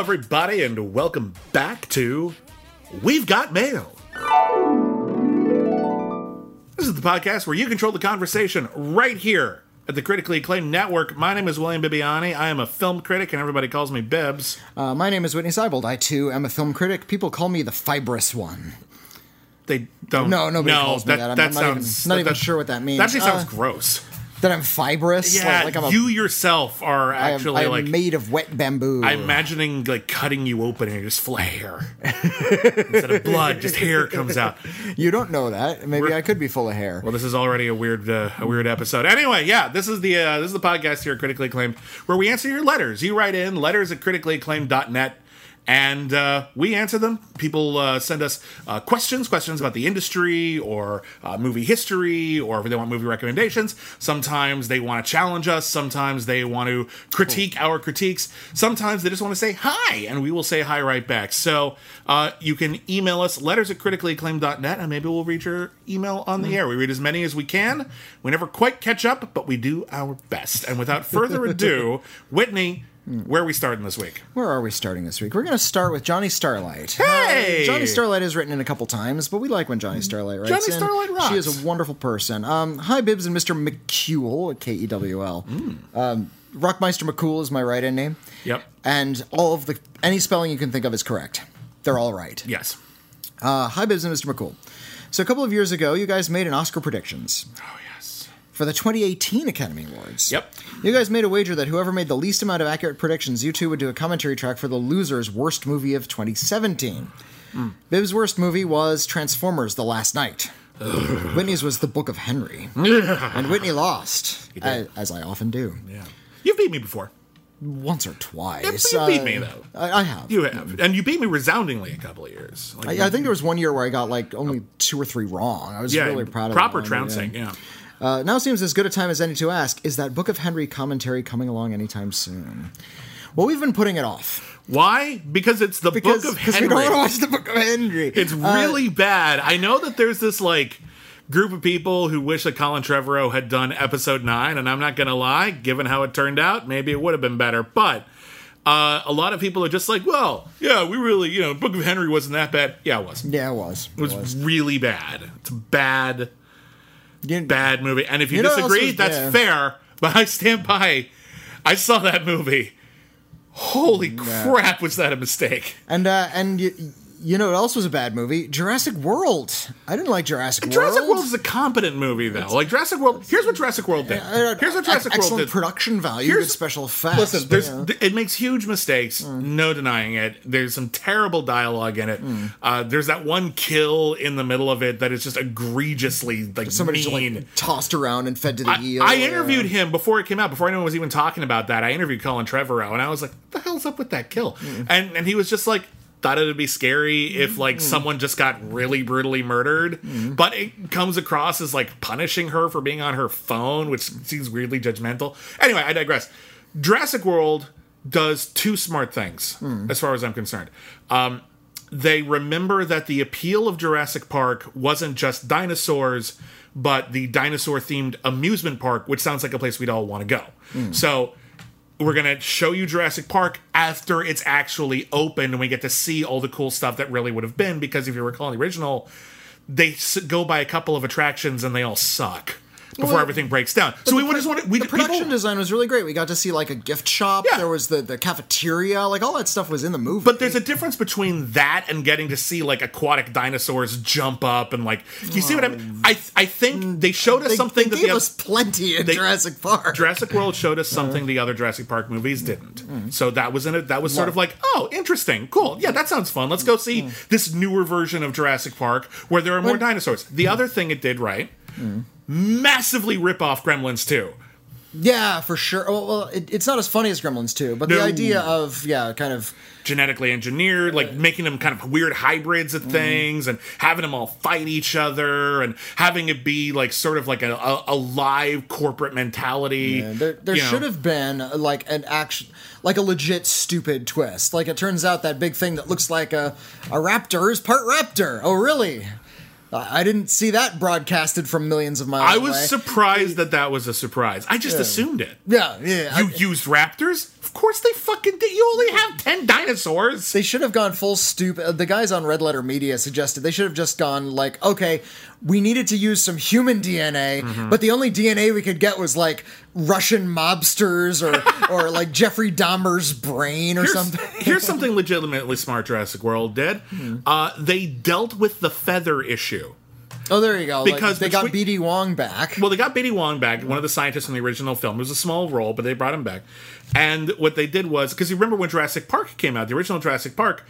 Hello, everybody, and welcome back to We've Got Mail. This is the podcast where you control the conversation right here at the Critically Acclaimed Network. My name is William Bibiani. I am a film critic, and everybody calls me Bibbs. Uh, my name is Whitney Seibold. I too am a film critic. People call me the fibrous one. They don't. No, nobody no, calls me that. I'm- I'm not even- not even sure what that means. That actually sounds Uh, gross. That I'm fibrous. Yeah, like, like I'm a, you yourself are I am, actually I am like. made of wet bamboo. I'm imagining like cutting you open and you're just full of hair. Instead of blood, just hair comes out. you don't know that. Maybe We're- I could be full of hair. Well, this is already a weird, uh, a weird episode. Anyway, yeah, this is the uh, this is the podcast here at Critically Acclaimed where we answer your letters. You write in letters at criticallyacclaimed.net. And uh, we answer them. People uh, send us uh, questions, questions about the industry or uh, movie history, or if they want movie recommendations. Sometimes they want to challenge us. Sometimes they want to critique our critiques. Sometimes they just want to say hi, and we will say hi right back. So uh, you can email us letters at criticallyacclaimed.net, and maybe we'll read your email on the air. We read as many as we can. We never quite catch up, but we do our best. And without further ado, Whitney, where are we starting this week? Where are we starting this week? We're going to start with Johnny Starlight. Hey! Uh, Johnny Starlight is written in a couple times, but we like when Johnny Starlight writes Johnny in. Starlight rocks. She is a wonderful person. Um, hi, Bibbs and Mr. McCule, K E W L. Hmm. Um, Rockmeister McCool is my write-in name. Yep. And all of the any spelling you can think of is correct. They're all right. Yes. Uh, hi, Bibbs and Mr. McCool. So a couple of years ago, you guys made an Oscar predictions Oh. For the 2018 Academy Awards. Yep. You guys made a wager that whoever made the least amount of accurate predictions, you two would do a commentary track for the loser's worst movie of 2017. Hmm. Bib's worst movie was Transformers: The Last Knight. Whitney's was The Book of Henry, and Whitney lost, as, as I often do, Yeah. You've beat me before. once or twice. Yeah, you beat me, though. I, I have. You have. And you beat me resoundingly a couple of years. Like, I, I think there was one year where I got like only two or three wrong. I was yeah, really proud of proper trouncing, yeah. Uh, now seems as good a time as any to ask: Is that Book of Henry commentary coming along anytime soon? Well, we've been putting it off Why? Because it's the because, Book of Henry. because we don't want to watch the Book of Henry. It's really bad. I know that there's this like group of people who wish that Colin Trevorrow had done episode nine, and I'm not gonna lie, given how it turned out, maybe it would have been better. But uh, a lot of people are just like, well, yeah, we really, you know, Book of Henry wasn't that bad. Yeah, it was. yeah, it was. It was really bad. It's bad, You- bad movie. And if you, You know disagree, that's fair. But I stand by. I saw that movie. Holy crap, was that a mistake? And uh, and you, you know what else was a bad movie? Jurassic World. I didn't like Jurassic World. Jurassic World is a competent movie, though. Like Jurassic World. Here's what Jurassic World did. Uh, Here's what Jurassic World excellent did. production value, Here's- special effects. Listen, but, there's you th- it makes huge mistakes, Mm. no denying it. There's some terrible dialogue in it. Mm. Uh, there's that one kill in the middle of it that is just egregiously like somebody's like tossed around and fed to the I, eel. I yeah. interviewed him before it came out, before anyone was even talking about that. I interviewed Colin Trevorrow, and I was like, "What the hell's up with that kill?" Mm. And and he was just like, "Thought it'd be scary if like Mm. someone just got really brutally murdered, but it comes across as like punishing her for being on her phone, which seems weirdly judgmental." Anyway, I digress. Jurassic World does two smart things, Hmm. as far as I'm concerned. Um, they remember that the appeal of Jurassic Park wasn't just dinosaurs, but the dinosaur themed amusement park, which sounds like a place we'd all want to go. So we're to show you Jurassic Park after it's actually open and we get to see all the cool stuff that really would have been. Because if you recall the original, they go by a couple of attractions and they all suck before Well, everything breaks down. So we would just want to. We, The production people, design was really great. We got to see like a gift shop. Yeah. There was the, the cafeteria. Like all that stuff was in the movie. But there's a difference between that and getting to see like aquatic dinosaurs jump up and like you see what I mean? I I think mm, they showed us Oh. they, something they that gave the us plenty in they- Jurassic Park. Jurassic World showed us something the other Jurassic Park movies didn't. Mm-hmm. So that was in it. That was sort of like, oh, interesting, cool. Yeah, that sounds fun. Let's go see mm-hmm. this newer version of Jurassic Park where there are more When- dinosaurs. The mm-hmm. other thing it did right, massively rip off Gremlins 2. yeah, for sure. Well, well it, it's not as funny as Gremlins 2, but the idea of yeah, kind of genetically engineered, like making them kind of weird hybrids Mm-hmm. of things and having them all fight each other and having it be like sort of like a, a, a live corporate mentality. Yeah, there there you know. should have been like an action, like a legit stupid twist. Like it turns out that big thing that looks like a a raptor is part raptor. Oh, really? I didn't see that broadcasted from millions of miles I was away. surprised that that was a surprise. I just assumed it. yeah, yeah. You I- used raptors? Of course they fucking did. You only have 10 dinosaurs. They should have gone full stupid. Uh, the guys on Red Letter Media suggested they should have just gone like, okay, we needed to use some human DNA, Mm-hmm. but the only DNA we could get was like Russian mobsters or or like Jeffrey Dahmer's brain or Here's, something. here's something legitimately smart Jurassic World did. Hmm. Uh, they dealt with the feather issue. Oh, there you go. Like, Because they got between- BD Wong back. Well, they got BD Wong back, one of the scientists in the original film. It was a small role, but they brought him back. And what they did was because you remember when Jurassic Park came out, the original Jurassic Park,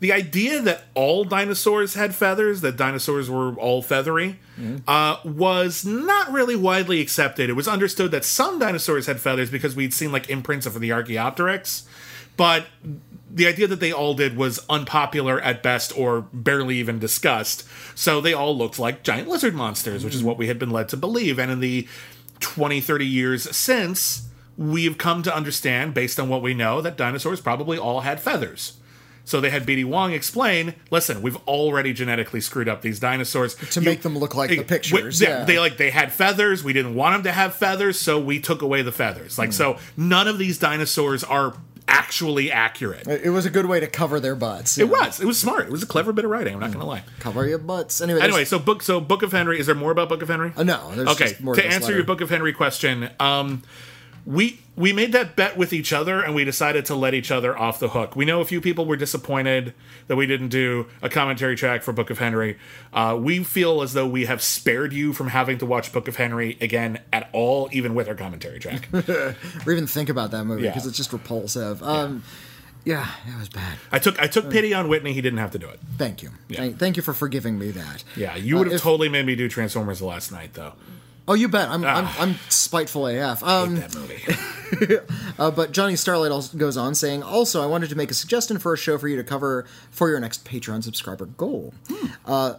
the idea that all dinosaurs had feathers, that dinosaurs were all feathery, uh, was not really widely accepted. It was understood that some dinosaurs had feathers because we'd seen like imprints of the Archaeopteryx, but the idea that they all did was unpopular at best or barely even discussed. So they all looked like giant lizard monsters, which is what we had been led to believe. And in the 20, 30 years since, we've come to understand, based on what we know, that dinosaurs probably all had feathers. So they had BD Wong explain, listen, we've already genetically screwed up these dinosaurs To make them look like the pictures, They, yeah. they like they had feathers. We didn't want them to have feathers, so we took away the feathers. Like so, none of these dinosaurs are actually accurate. it was a good way to cover their butts. It was. It was smart. It was a clever bit of writing. I'm not going to lie. cover your butts. Anyway, Anyway, so book. So Book of Henry. Is there more about Book of Henry? Uh, no, there's okay. just more to to answer letter. your Book of Henry question, um, we we made that bet with each other, and we decided to let each other off the hook. We know a few people were disappointed that we didn't do a commentary track for Book of Henry. Uh, we feel as though we have spared you from having to watch Book of Henry again at all, even with our commentary track. or even think about that movie Yeah. because it's just repulsive. Um, yeah, it was bad. I took I took pity on Whitney. He didn't have to do it. Thank you. Thank, thank you for forgiving me that. Yeah, you would Uh, have if- totally made me do Transformers the last knight, though. Oh, you bet. I'm I'm, Ah. I'm spiteful AF. Um, That movie. uh, but Johnny Starlight also goes on saying, also, I wanted to make a suggestion for a show for you to cover for your next Patreon subscriber goal. Uh,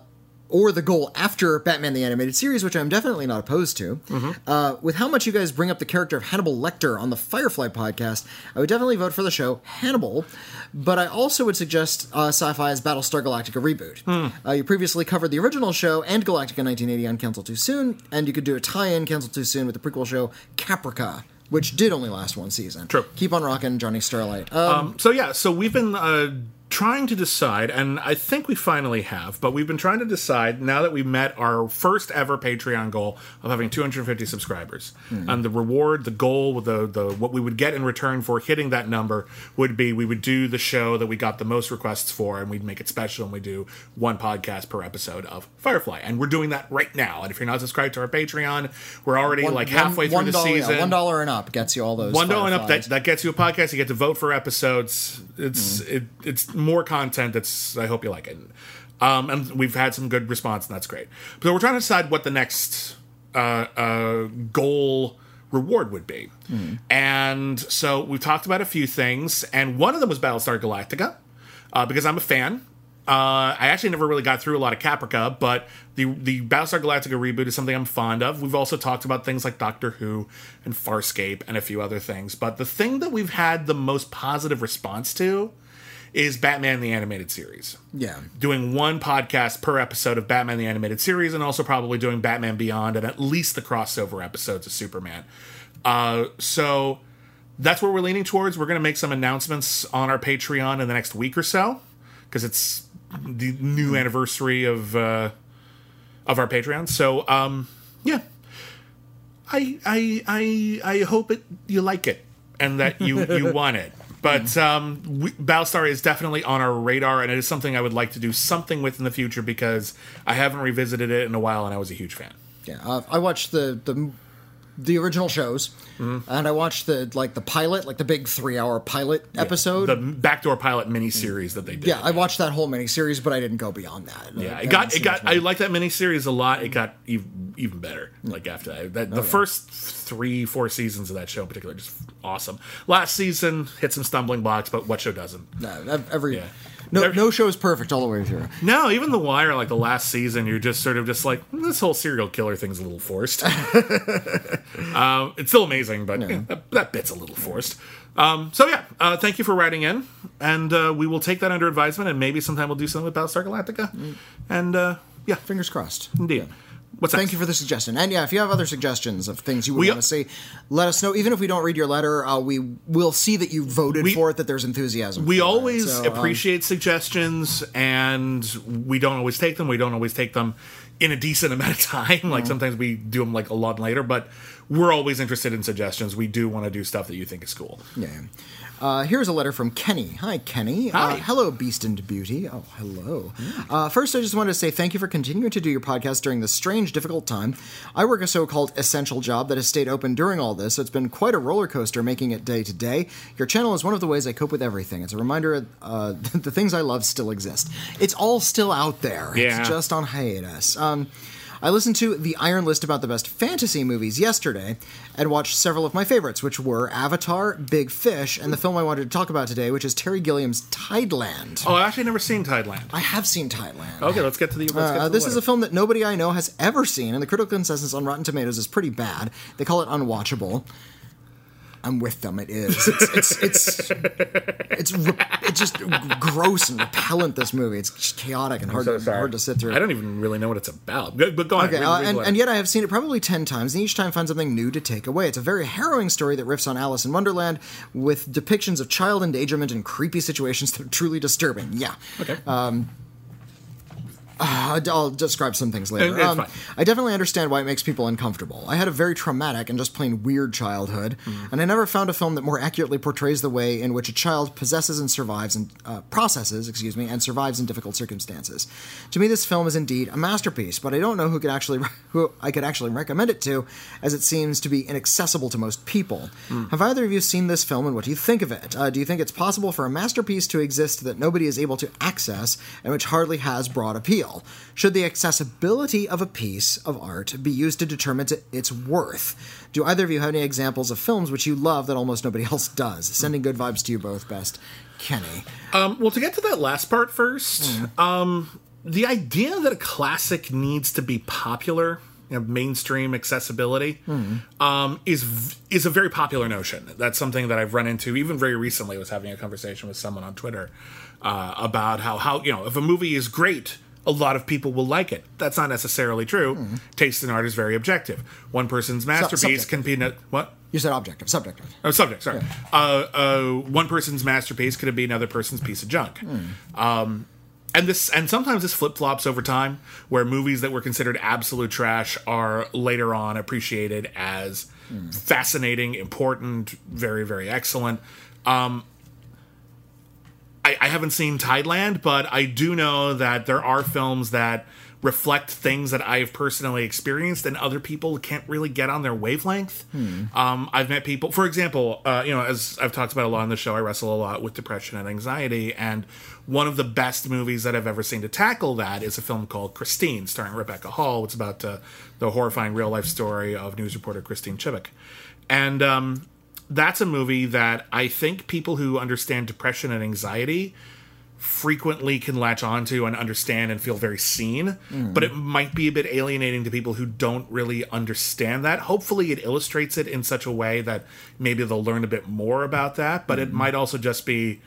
or the goal after Batman the Animated Series, which I'm definitely not opposed to. Uh, with how much you guys bring up the character of Hannibal Lecter on the Firefly podcast, I would definitely vote for the show Hannibal. But I also would suggest uh, Sci-Fi's Battlestar Galactica reboot. Uh, you previously covered the original show and Galactica 1980 on Cancel Too Soon, and you could do a tie-in Cancel Too Soon with the prequel show Caprica. Which did only last one season. True. Keep on rocking, Johnny Starlight. Um, so yeah, so we've been uh, trying to decide, and I think we finally have, but we've been trying to decide now that we've met our first ever Patreon goal of having 250 subscribers, and the reward, the goal, the the what we would get in return for hitting that number would be we would do the show that we got the most requests for, and we'd make it special, and we do one podcast per episode of Firefly, and we're doing that right now. And if you're not subscribed to our Patreon, we're already one- like one- halfway through one the dollar- yeah, season. One dollar and up gets you all those. One dollar and up that, that gets you a podcast. You get to vote for episodes. It's Mm. it, it's more content. That's I hope you like it. Um, and we've had some good response, and that's great. So we're trying to decide what the next uh, uh, goal reward would be. Mm. And so we've talked about a few things, and one of them was Battlestar Galactica, uh, because I'm a fan. Uh, I actually never really got through a lot of Caprica, but the the Battlestar Galactica reboot is something I'm fond of. We've also talked about things like Doctor Who and Farscape and a few other things. But the thing that we've had the most positive response to is Batman the Animated Series Yeah. doing one podcast per episode of Batman the Animated Series, and also probably doing Batman Beyond and at least the crossover episodes of Superman. Uh, so that's where we're leaning towards. We're going to make some announcements on our Patreon in the next week or so because it's the new anniversary of uh, of our Patreon. So um, yeah, I I I I hope it you like it and that you you want it. But um, we, Battlestar is definitely on our radar, and it is something I would like to do something with in the future because I haven't revisited it in a while, and I was a huge fan. Yeah. Uh, I watched the the the original shows, Mm-hmm. and I watched the like the pilot, like the big three hour pilot episode. The backdoor pilot miniseries that they did. yeah, I watched that whole miniseries, but I didn't go beyond that. Yeah, it got it got. I like that miniseries a lot. It got even even better. Like after that, that the first three four seasons of that show in particular just awesome. Last season hit some stumbling blocks, but what show doesn't? No, every Yeah. No no show is perfect all the way through. No, even The Wire, like the last season, you're just sort of just like this whole serial killer thing's a little forced. um, it's still amazing, but yeah, that, that bit's a little forced. Um, so yeah, uh, thank you for writing in, and uh, we will take that under advisement, and maybe sometime we'll do something with Battlestar Galactica, and uh, Yeah. Fingers crossed. Indeed. What's Thank next? you for the suggestion. And yeah, if you have other suggestions of things you would We- want to see, let us know. Even if we don't read your letter, uh, we will see that you voted We- for it, that there's enthusiasm. We always So, um, appreciate suggestions, and we don't always take them. We don't always take them in a decent amount of time. Like Mm-hmm. sometimes we do them like a lot later, but we're always interested in suggestions. We do want to do stuff that you think is cool. Yeah. Uh, here's a letter from Kenny. Hi, Kenny. Hi. Uh, hello, Beast and Beauty. Oh, hello. Uh, first, I just wanted to say thank you for continuing to do your podcast during this strange, difficult time. I work a so called essential job that has stayed open during all this, so it's been quite a roller coaster making it day to day. Your channel is one of the ways I cope with everything. It's a reminder uh, that the things I love still exist. It's all still out there, Yeah. it's just on hiatus. Um, I listened to the Iron List about the best fantasy movies yesterday and watched several of my favorites, which were Avatar, Big Fish, and the film I wanted to talk about today, which is Terry Gilliam's Tideland. Oh, I've actually never seen Tideland. I have seen Tideland. Okay, let's get to the. Let's get to Uh, the this is letter. a film that nobody I know has ever seen, and the critical consensus on Rotten Tomatoes is pretty bad. They call it unwatchable. I'm with them. It is. It's it's it's it's, re- it's just gross and repellent. This movie. It's just chaotic and hard So to, hard to sit through. I don't even really know what it's about. But go on. Okay, read- uh, read and, and yet I have seen it probably 10 times, and each time find something new to take away. It's a very harrowing story that riffs on Alice in Wonderland with depictions of child endangerment and creepy situations that are truly disturbing. Yeah. okay. Uh, I'll describe some things later. Um. I definitely understand why it makes people uncomfortable. I had a very traumatic and just plain weird childhood, Mm. and I never found a film that more accurately portrays the way in which a child possesses and survives and uh, processes, excuse me, and survives in difficult circumstances. To me, this film is indeed a masterpiece, but I don't know who could actually who I could actually recommend it to, as it seems to be inaccessible to most people. Mm. Have either of you seen this film, and what do you think of it? Uh, do you think it's possible for a masterpiece to exist that nobody is able to access and which hardly has broad appeal? Should the accessibility of a piece of art be used to determine its- worth? Do either of you have any examples of films which you love that almost nobody else does? Sending good vibes to you both, best. Kenny. Um, well, to get to that last part first, um, the idea that a classic needs to be popular, you know, mainstream accessibility, um, is is a very popular notion. That's something that I've run into even very recently. I was having a conversation with someone on Twitter uh, about how how you know if a movie is great. A lot of people will like it. That's not necessarily true. Taste in art is very objective. One person's masterpiece subjective. can be no- what You said objective, subjective. Oh, subject. Sorry. Uh, uh, one person's masterpiece could be another person's piece of junk. Um, and this, and sometimes this flip flops over time, where movies that were considered absolute trash are later on appreciated as fascinating, important, very, very excellent. Um, I, I haven't seen Tideland, but I do know that there are films that reflect things that I've personally experienced, and other people can't really get on their wavelength. Um, I've met people, for example, uh, you know, as I've talked about a lot on the show, I wrestle a lot with depression and anxiety, and one of the best movies that I've ever seen to tackle that is a film called Christine, starring Rebecca Hall. It's about uh, the horrifying real life story of news reporter Christine Chubbuck, and um, that's a movie that I think people who understand depression and anxiety frequently can latch onto and understand and feel very seen, hmm. but it might be a bit alienating to people who don't really understand that. Hopefully, it illustrates it in such a way that maybe they'll learn a bit more about that, but it hmm. might also just be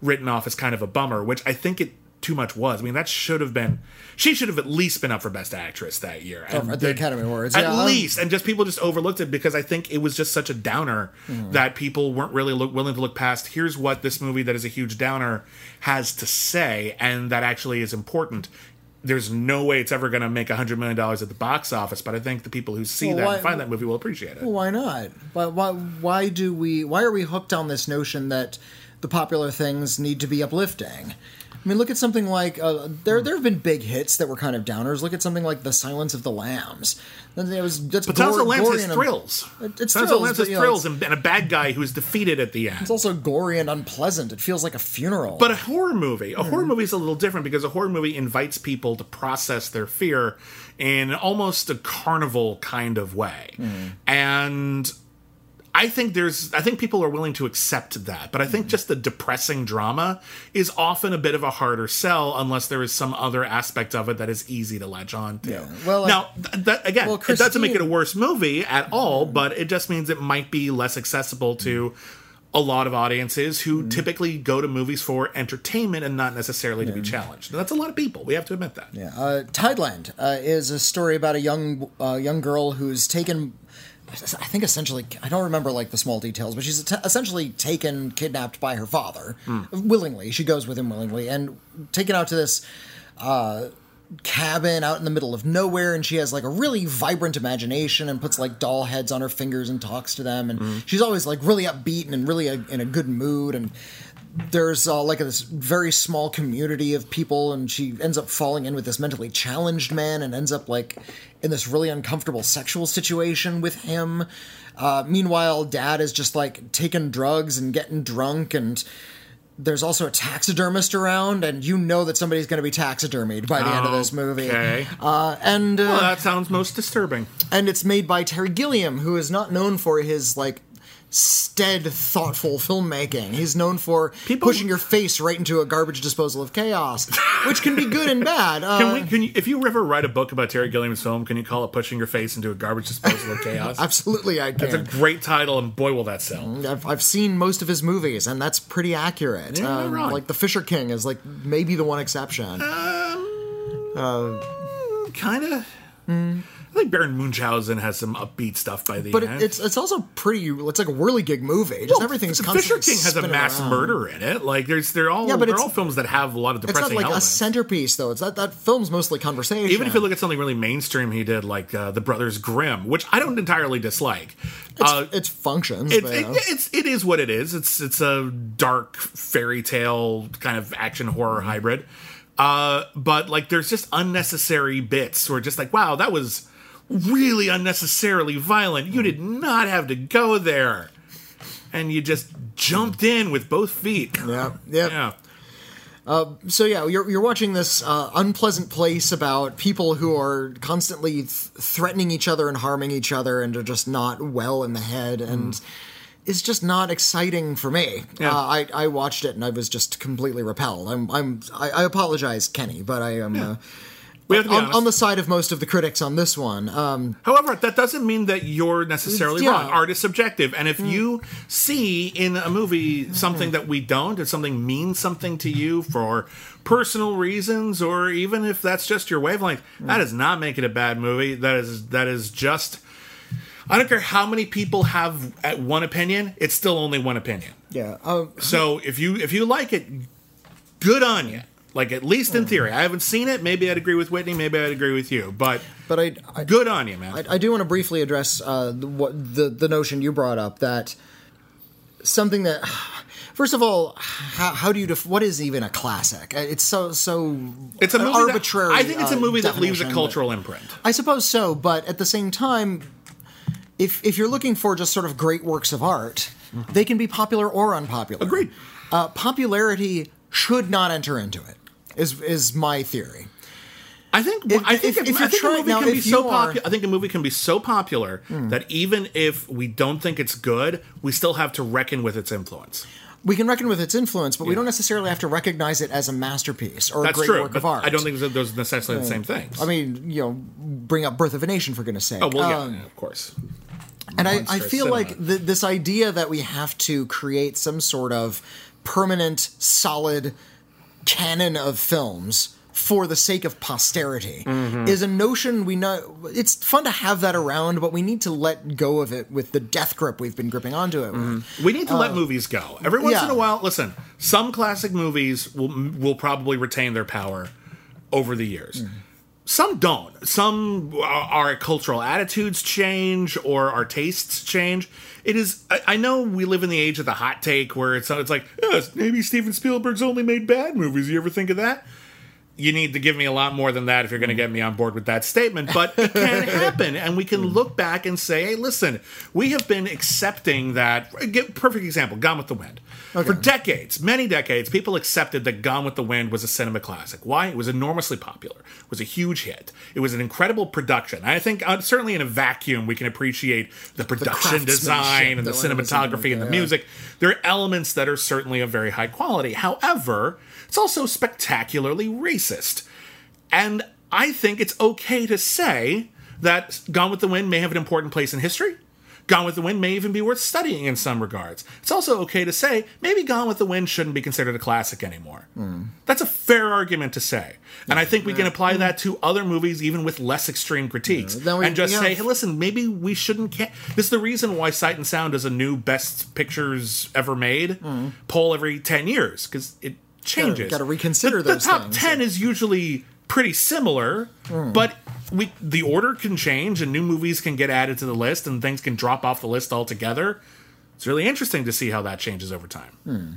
written off as kind of a bummer, which I think it too much was. I mean, that should have been. She should have at least been up for Best Actress that year. And at the Academy Awards, At yeah, um, least. And just people just overlooked it because I think it was just such a downer that people weren't really look, willing to look past. Here's what this movie that is a huge downer has to say, and that actually is important. There's no way it's ever going to make $100 million at the box office, but I think the people who see Well, that why- and find that movie will appreciate it. Well, why not? Why, why, why do we? Why are we hooked on this notion that the popular things need to be uplifting? I mean, look at something like uh, there. There have been big hits that were kind of downers. Look at something like The Silence of the Lambs. Then It was that's But Silence of the Lambs has and- thrills. It- it's Silence of the Lambs has you know, thrills and, and a bad guy who is defeated at the end. It's also gory and unpleasant. It feels like a funeral. But a horror movie, a Mm-hmm. horror movie is a little different because a horror movie invites people to process their fear in almost a carnival kind of way. Mm-hmm. And I think there's I think people are willing to accept that, but I Mm-hmm. think just the depressing drama is often a bit of a harder sell unless there is some other aspect of it that is easy to latch on to. Yeah. Well, now th- that again, well, it doesn't make it a worse movie at all, but it just means it might be less accessible to a lot of audiences Mm-hmm. who typically go to movies for entertainment and not necessarily to be challenged. And that's a lot of people. We have to admit that. Yeah, uh, Tideland uh, is a story about a young uh, young girl who's taken. I think essentially, I don't remember like the small details, but she's t- essentially taken, kidnapped by her father willingly. She goes with him willingly and taken out to this uh, cabin out in the middle of nowhere. And she has like a really vibrant imagination and puts like doll heads on her fingers and talks to them. And she's always like really upbeat and really uh, in a good mood. And there's uh, like this very small community of people and she ends up falling in with this mentally challenged man and ends up like in this really uncomfortable sexual situation with him uh, meanwhile dad is just like taking drugs and getting drunk and there's also a taxidermist around and you know that somebody's going to be taxidermied by the end of this movie Okay. uh, and uh, Well, that sounds most disturbing. and it's made by Terry Gilliam, who is not known for his like stead, thoughtful filmmaking. He's known for People- pushing your face right into a garbage disposal of chaos, which can be good and bad. Uh, Can we? Can you? If you ever write a book about Terry Gilliam's film, can you call it "Pushing Your Face into a Garbage Disposal of Chaos"? absolutely, I can. It's a great title, and boy, will that sell. I've, I've seen most of his movies, and that's pretty accurate. Yeah, Um, right. Like The Fisher King is like maybe the one exception. Kind of. I think Baron Munchausen has some upbeat stuff by the but end. it, it's it's also pretty. It's like a whirligig movie. Just everything's the constantly Fisher King has a mass around. murder in it. Like there's they're all Yeah, but they're all films that have a lot of depressing. It's not like elements. a centerpiece, though. It's that that film's mostly conversation. Even if you look at something really mainstream, he did like uh, the Brothers Grimm, which I don't entirely dislike. it's, uh, it's functions. it, but, it, it's it is what it is. It's it's a dark fairy tale kind of action horror hybrid. Uh, but like, there's just unnecessary bits. Where just like, wow, that was really unnecessarily violent. You did not have to go there, and you just jumped in with both feet. yeah, yeah. Yeah. So yeah, you're you're watching this uh, unpleasant place about people who are constantly th- threatening each other and harming each other, and are just not well in the head, and it's just not exciting for me. Yeah. Uh, I I watched it and I was just completely repelled. I'm I'm I, I apologize, Kenny, but I am. Uh, We have to be on, honest. on the side of most of the critics on this one, um, However, that doesn't mean that you're necessarily Yeah. wrong. Art is subjective, and if you see in a movie something that we don't, if something means something to you for personal reasons, or even if that's just your wavelength, that does not make it a bad movie. That is that is just. I don't care how many people have at one opinion; it's still only one opinion. yeah. Uh, So if you if you like it, good on you. Like at least in theory, I haven't seen it. Maybe I'd agree with Whitney. Maybe I'd agree with you. But but I, I good on you, man. I, I do want to briefly address uh, the, what the the notion you brought up that something that first of all how, how do you def- what is even a classic Uh, it's so so It's a movie that- arbitrary I think it's a uh, movie that leaves a cultural imprint. I suppose so but at the same time if if you're looking for just sort of great works of art they can be popular or unpopular Agreed. uh, popularity should not enter into it is is my theory I think If- I think if- if, if I think a movie now, can be so popular. I think a movie can be so popular that even if we don't think it's good, we still have to reckon with its influence. we can reckon with its influence, but we don't necessarily have to recognize it as a masterpiece or That's a great true. work of art. I don't think that those are necessarily the same things. I mean, you know, bring up Birth of a Nation for goodness sake. oh well, yeah, Um, of course. and I, I feel cinema. like th- this idea that we have to create some sort of permanent, solid canon of films for the sake of posterity Mm-hmm. is a notion we know. It's fun to have that around, but we need to let go of it with the death grip we've been gripping onto it with. Mm-hmm. We need to let um, movies go. Every once yeah. in a while, listen, some classic movies will will probably retain their power over the years. Mm-hmm. Some don't. Some our cultural attitudes change or our tastes change. It is. I, I know we live in the age of the hot take where it's it's like yes, maybe Steven Spielberg's only made bad movies. You ever think of that? You need to give me a lot more than that if you're going to get me on board with that statement. But it can happen, and we can look back and say, "Hey, listen, we have been accepting that." Perfect example: Gone with the Wind. For decades, many decades, people accepted that Gone with the Wind was a cinema classic. Why? It was enormously popular. It was a huge hit. It was an incredible production. I think uh, certainly in a vacuum, we can appreciate the production design and the craftsmanship that went into something cinematography and the music. There are elements that are certainly of very high quality. However, it's also spectacularly racist. And I think it's okay to say that Gone with the Wind may have an important place in history. Gone with the Wind may even be worth studying in some regards. It's also okay to say maybe Gone with the Wind shouldn't be considered a classic anymore. That's a fair argument to say. And I think we can apply that to other movies even with less extreme critiques. Then we- and just we say, hey, listen, maybe we shouldn't. Ca- this is the reason why Sight and Sound is a new best pictures ever made poll every 10 years because it changes. gotta reconsider the, those the top things. 10 is usually pretty similar, hmm. but we the order can change and new movies can get added to the list and things can drop off the list altogether. It's really interesting to see how that changes over time. Hmm.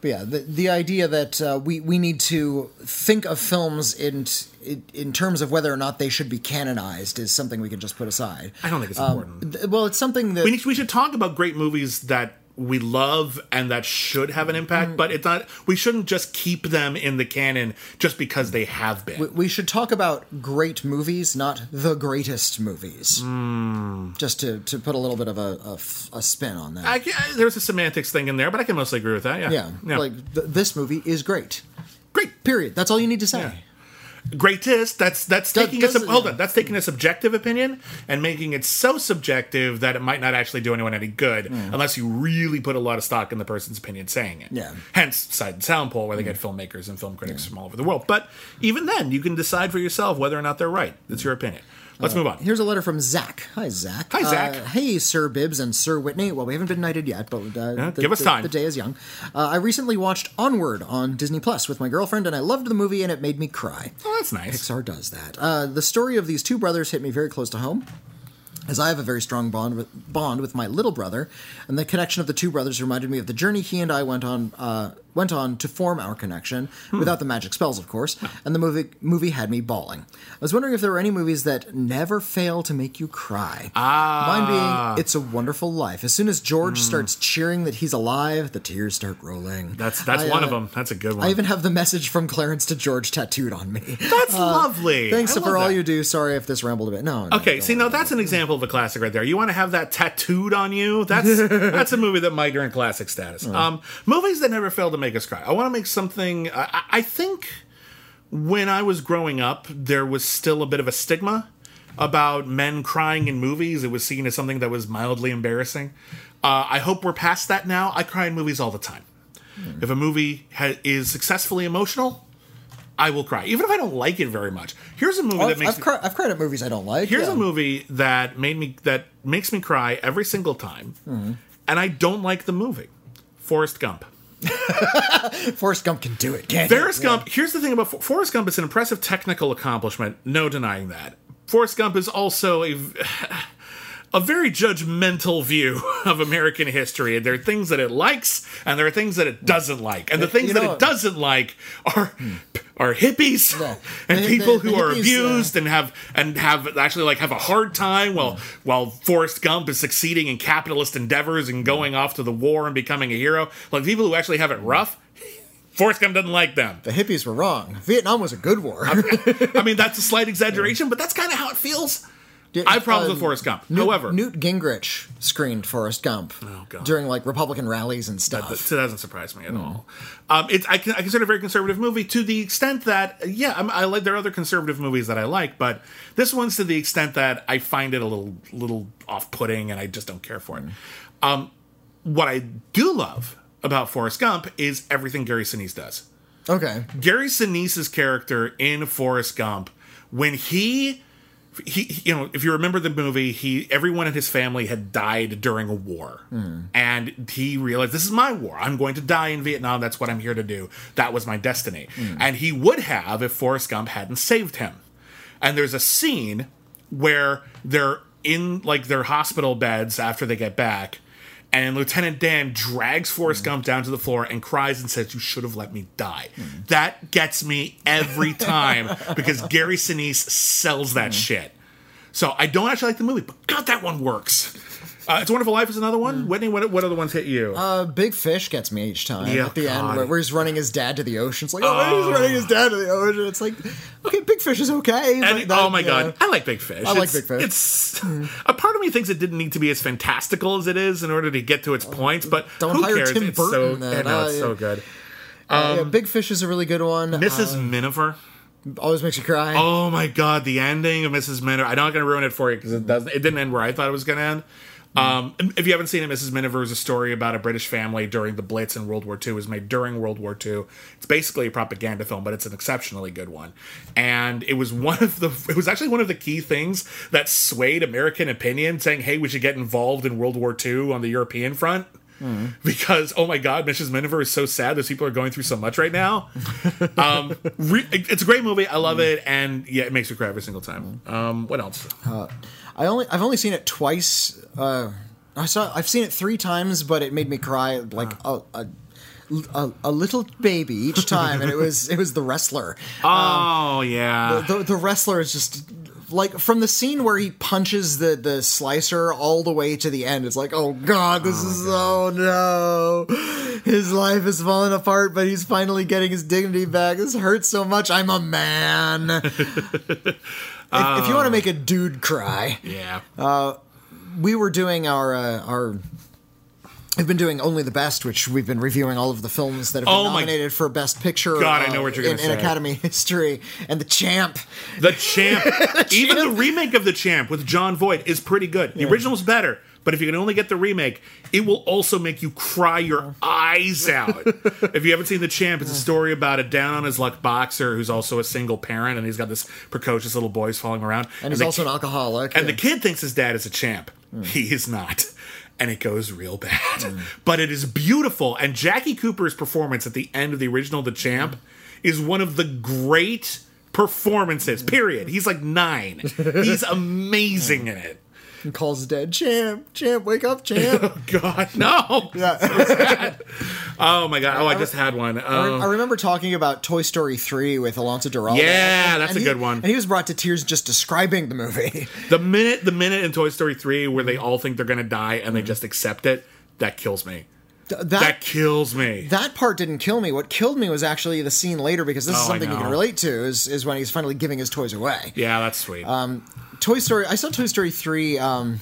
But yeah, the the idea that uh, we we need to think of films in, in in terms of whether or not they should be canonized is something we can just put aside. I don't think it's um, important. Th- Well, it's something that we, need, we should talk about great movies that we love and that should have an impact, Mm. but it's not. We shouldn't just keep them in the canon just because they have been. we should talk about great movies, not the greatest movies. Hmm. Just to, to put a little bit of a a spin on that. I, I- there's a semantics thing in there, but I can mostly agree with that. Yeah, yeah, like th- this movie is great. great, Period. That's all you need to say. Yeah. Greatest. That's that's That taking a sub- hold on. That's taking a subjective opinion and making it so subjective that it might not actually do anyone any good unless you really put a lot of stock in the person's opinion saying it. Yeah. Hence, Sight and Sound poll where they get filmmakers and film critics from all over the world. But even then, you can decide for yourself whether or not they're right. It's your opinion. Let's move on. Here's a letter from Zach. Hi, Zach. Hi, Zach. Uh, hey, Sir Bibbs and Sir Whitney. Well, we haven't been knighted yet, but uh, the, give us the- time. The day is young. Uh, I recently watched Onward on Disney Plus with my girlfriend, and I loved the movie, and it made me cry. Oh, that's nice. Pixar does that. Uh, the story of these two brothers hit me very close to home. As I have a very strong bond with bond with my little brother, and the connection of the two brothers reminded me of the journey he and I went on uh, went on to form our connection, Hmm. without the magic spells, of course. And the movie movie had me bawling. I was wondering if there were any movies that never fail to make you cry. Ah. Mine being "It's a Wonderful Life." As soon as George Hmm. starts cheering that he's alive, the tears start rolling. That's that's I, one uh, of them. That's a good one. I even have the message from Clarence to George tattooed on me. that's lovely. Thanks for love all you do. Sorry if this rambled a bit. No. no, Okay, see, now that's an example of a classic right there. You want to have that tattooed on you? That's that's a movie that might earn classic status. Um, movies that never fail to make us cry. I want to make something. I, I- think when I was growing up, there was still a bit of a stigma about men crying in movies. It was seen as something that was mildly embarrassing. Uh, I hope we're past that now. I cry in movies all the time. If a movie ha- is successfully emotional, I will cry, even if I don't like it very much. Here's a movie that I've, makes I've, me- I've cried at movies I don't like. Here's yeah. a movie that made me that makes me cry every single time, Mm-hmm. and I don't like the movie. Forrest Gump. Forrest Gump can do it. Can't Forrest he? Gump. Here's the thing about For- Forrest Gump. It's an impressive technical accomplishment. No denying that. Forrest Gump is also a a very judgmental view of American history. There are things that it likes, and there are things that it doesn't like. And the things you that it doesn't like are are hippies Yeah. and The- people the- who the are hippies, uh, abused and have and have actually like have a hard time while while Forrest Gump is succeeding in capitalist endeavors and going off to the war and becoming a hero. Like people who actually have it rough. Forrest Gump doesn't like them. The hippies were wrong. Vietnam was a good war. I mean, that's a slight exaggeration, but that's kind of how it feels. I have problems Uh, with Forrest Gump. Newt, However, Newt Gingrich screened Forrest Gump Oh, during like Republican rallies and stuff. that doesn't surprise me at all. Um, it's I, I consider it a very conservative movie to the extent that yeah, I'm, I like there are other conservative movies that I like, but this one's to the extent that I find it a little little off putting, and I just don't care for it. Um, what I do love about Forrest Gump is everything Gary Sinise does. okay. Gary Sinise's character in Forrest Gump, when he, he, you know, if you remember the movie, he everyone in his family had died during a war, and he realized this is my war. I'm going to die in Vietnam. That's what I'm here to do. That was my destiny, hmm. and he would have if Forrest Gump hadn't saved him. And there's a scene where they're in like their hospital beds after they get back. And Lieutenant Dan drags Forrest hmm. Gump down to the floor and cries and says, You should have let me die. Hmm. That gets me every time because Gary Sinise sells that hmm. shit. So I don't actually like the movie, but God, that one works. Uh, it's a Wonderful Life is another one. Whitney, what, what other ones hit you? Uh, Big Fish gets me each time Yeah, at the God. end where, where he's running his dad to the ocean. It's like, oh, he's running his dad to the ocean. It's like, okay, Big Fish is okay. And- Like that, oh my yeah. god, I like Big Fish. I like Big Fish. It's a part of me thinks it didn't need to be as fantastical as it is in order to get to its points, but Don't who hire cares? Tim it's so, then. yeah, no, it's Uh, so good. Uh, yeah, Big Fish is a really good one. Mrs. Uh, Miniver. always makes you cry. Oh my god, the ending of Mrs. Miniver. I'm not going to ruin it for you because it doesn't. It didn't end where I thought it was going to end. Um, if you haven't seen it, Mrs. Miniver is a story about a British family during the Blitz in World War II. It was made during World War II. It's basically a propaganda film, but it's an exceptionally good one. And it was one of the it was actually one of the key things that swayed American opinion, saying, "Hey, we should get involved in World War II on the European front." Because oh my God, Mrs. Miniver is so sad. Those people are going through so much right now. um, re- it's a great movie. I love it, and yeah, it makes me cry every single time. Um, what else? I only I've only seen it twice. Uh, I saw I've seen it three times, but it made me cry like a. a a, a little baby each time, and it was it was the wrestler. Oh yeah, The the wrestler is just like from the scene where he punches the the slicer all the way to the end. It's like, oh god, this is oh no, his life is falling apart, but he's finally getting his dignity back. This hurts so much. I'm a man. if, if you want to make a dude cry, yeah. uh, we were doing our uh, our. We've been doing only the best, which we've been reviewing all of the films that have been Oh nominated for Best Picture. God, I uh, know what you're in, gonna in. Academy history, and the Champ. The Champ. Even the remake of The Champ with Jon Voight is pretty good. The original's better, but if you can only get the remake, it will also make you cry your eyes out. if you haven't seen The Champ, it's a story about a down on his luck boxer who's also a single parent and he's got this precocious little boys following around. And he's also ki- an alcoholic. And yeah. the kid thinks his dad is a champ. He is not. And it goes real bad. Mm. But it is beautiful. And Jackie Cooper's performance at the end of the original The Champ mm. is one of the great performances, mm. period. He's like nine. He's amazing in it. He calls his dad, Champ, Champ, wake up, Champ. God, no. yeah. Oh my God. Oh, I just had one. I Um, remember talking about Toy Story 3 with Alonso Duralde. Yeah, And- that's and a he- good one. And he was brought to tears just describing the movie. the minute, the minute in Toy Story 3 where they all think they're going to die and they just accept it, that kills me. Th- That That kills me. that part didn't kill me. What killed me was actually the scene later because this is Oh, I something you can relate to is, is when he's finally giving his toys away. yeah, that's sweet. Toy Story. I saw Toy Story three. Um,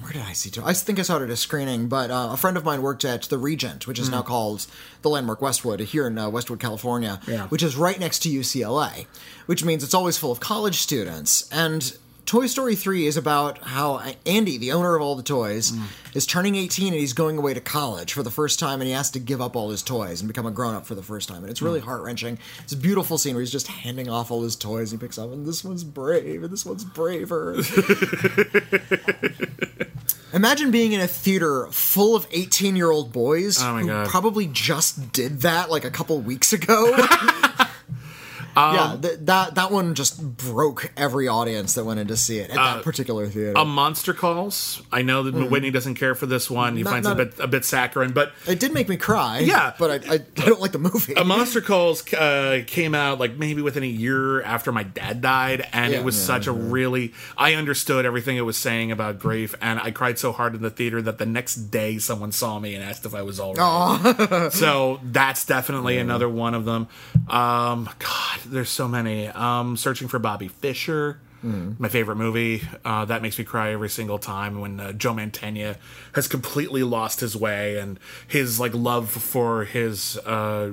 where did I see? Toy? I think I saw it at a screening, but uh, a friend of mine worked at the Regent, which is now called the Landmark Westwood here in uh, Westwood, California, Yeah. which is right next to UCLA, which means it's always full of college students. And Toy Story three is about how Andy, the owner of all the toys, mm. is turning eighteen and he's going away to college for the first time, and he has to give up all his toys and become a grown up for the first time. And it's really mm. heart wrenching. It's a beautiful scene where he's just handing off all his toys. He picks up, and this one's brave, and this one's braver. Imagine being in a theater full of 18 year old boys Oh who God. probably just did that like a couple weeks ago. Um, yeah, th- that that one just broke every audience that went in to see it at Uh, that particular theater. a monster calls. I know that Whitney doesn't care for this one. He. Not- finds it a bit a bit saccharine, but it did make me cry. Yeah. but I, I, I don't like the movie. a monster calls uh, came out like maybe within a year after my dad died, and Yeah. it was Yeah, such a really. I understood everything it was saying about grief, and I cried so hard in the theater that the next day someone saw me and asked if I was all right. so that's definitely another one of them. Um, God, there's so many. Um, searching for Bobby Fischer. My favorite movie. Uh, that makes me cry every single time when uh, Joe Mantegna has completely lost his way and his like love for his uh,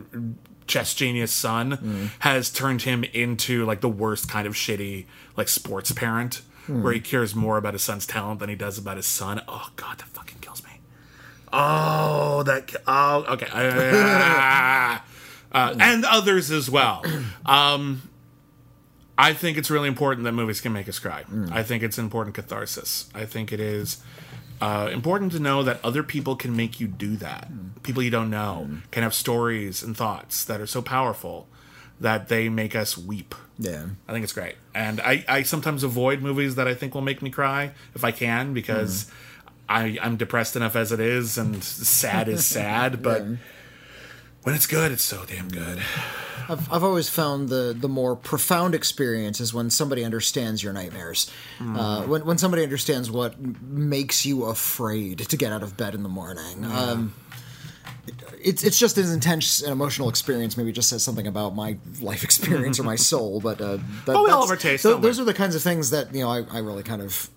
chess genius son has turned him into like the worst kind of shitty like sports parent where he cares more about his son's talent than he does about his son. Oh god, that fucking kills me. Oh, that. Oh, okay. Uh, and others as well. Um, I think it's really important that movies can make us cry. I think it's important catharsis. I think it is uh, important to know that other people can make you do that. People you don't know can have stories and thoughts that are so powerful that they make us weep. yeah. I think it's great. And I, I sometimes avoid movies that I think will make me cry if I can because I, I'm depressed enough as it is and sad is sad. But when it's good, it's so damn good. I've, I've always found the, the more profound experience is when somebody understands your nightmares. Uh, when, when somebody understands what makes you afraid to get out of bed in the morning. Um, it's, it's just as intense an emotional experience. Maybe it just says something about my life experience or my soul. But uh, that, Oh, we all have our tastes, tho- those are the kinds of things that you know I, I really kind of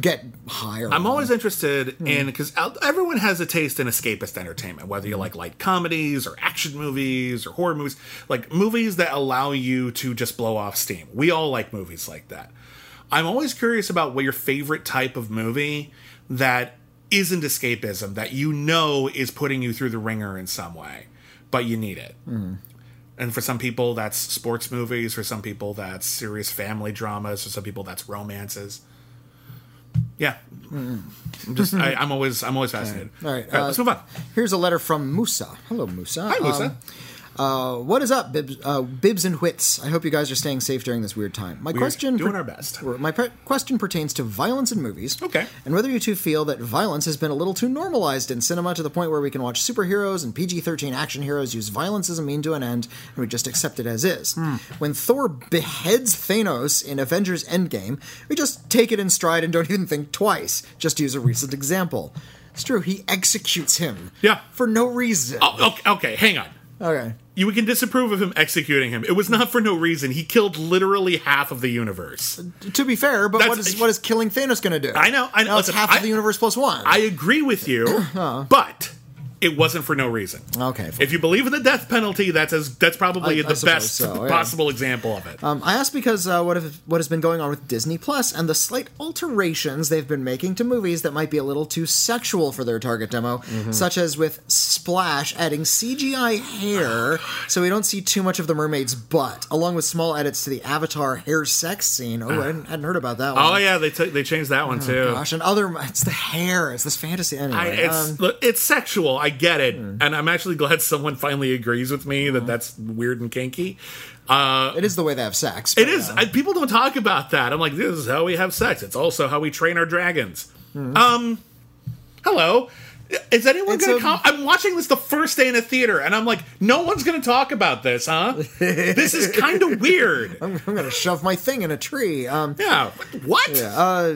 get higher. I'm on. always interested Hmm. in because everyone has a taste in escapist entertainment, whether Hmm. you like light comedies or action movies or horror movies, like movies that allow you to just blow off steam. We all like movies like that. I'm always curious about what your favorite type of movie that isn't escapism that you know is putting you through the ringer in some way, but you need it. And for some people, that's sports movies. For some people, that's serious family dramas. For some people, that's romances. Yeah, I'm just I, I'm always I'm always fascinated. All right, All uh, let's move on. Here's a letter from Musa. Hello, Musa. Hi, Musa. Um, uh, what is up, Bibbs, uh, Bibbs and Wits? I hope you guys are staying safe during this weird time. My question, doing our best. My pre- question pertains to violence in movies. Okay. And whether you two feel that violence has been a little too normalized in cinema to the point where we can watch superheroes and PG-13 action heroes use violence as a mean to an end, and we just accept it as is. Hmm. When Thor beheads Thanos in Avengers Endgame, we just take it in stride and don't even think twice. Just to use a recent example. It's true. He executes him. Yeah. For no reason. Oh, okay, okay, hang on. Okay. You can disapprove of him executing him. It was not for no reason. He killed literally half of the universe. To be fair, but what is what is killing Thanos going to do? I know, I know. Now it's Listen, half I- of the universe plus one. I agree with you, but it wasn't for no reason. Okay, fine. If you believe in the death penalty, that's as that's probably I- I the suppose best so, yeah. possible example of it. Um, I asked because uh, what if, what has been going on with Disney Plus and the slight alterations they've been making to movies that might be a little too sexual for their target demo, Mm-hmm. such as with Splash adding CGI hair so we don't see too much of the mermaid's butt, along with small edits to the Avatar hair sex scene. Oh, I hadn't, hadn't heard about that one. oh yeah, they took they changed that one too. Gosh, and other it's the hair. It's this fantasy anyway. I, it's um, it's sexual. I get it, Hmm. and I'm actually glad someone finally agrees with me that that's weird and kinky. Uh, it is the way they have sex. it but, is. uh, I, people don't talk about that. I'm like, this is how we have sex. It's also how we train our dragons. Hmm. Um, hello. Is anyone going to come? I'm watching this the first day in a theater, and I'm like, no one's going to talk about this, huh? this is kind of weird. I'm, I'm gonna shove my thing in a tree. Um, Yeah. What? uh,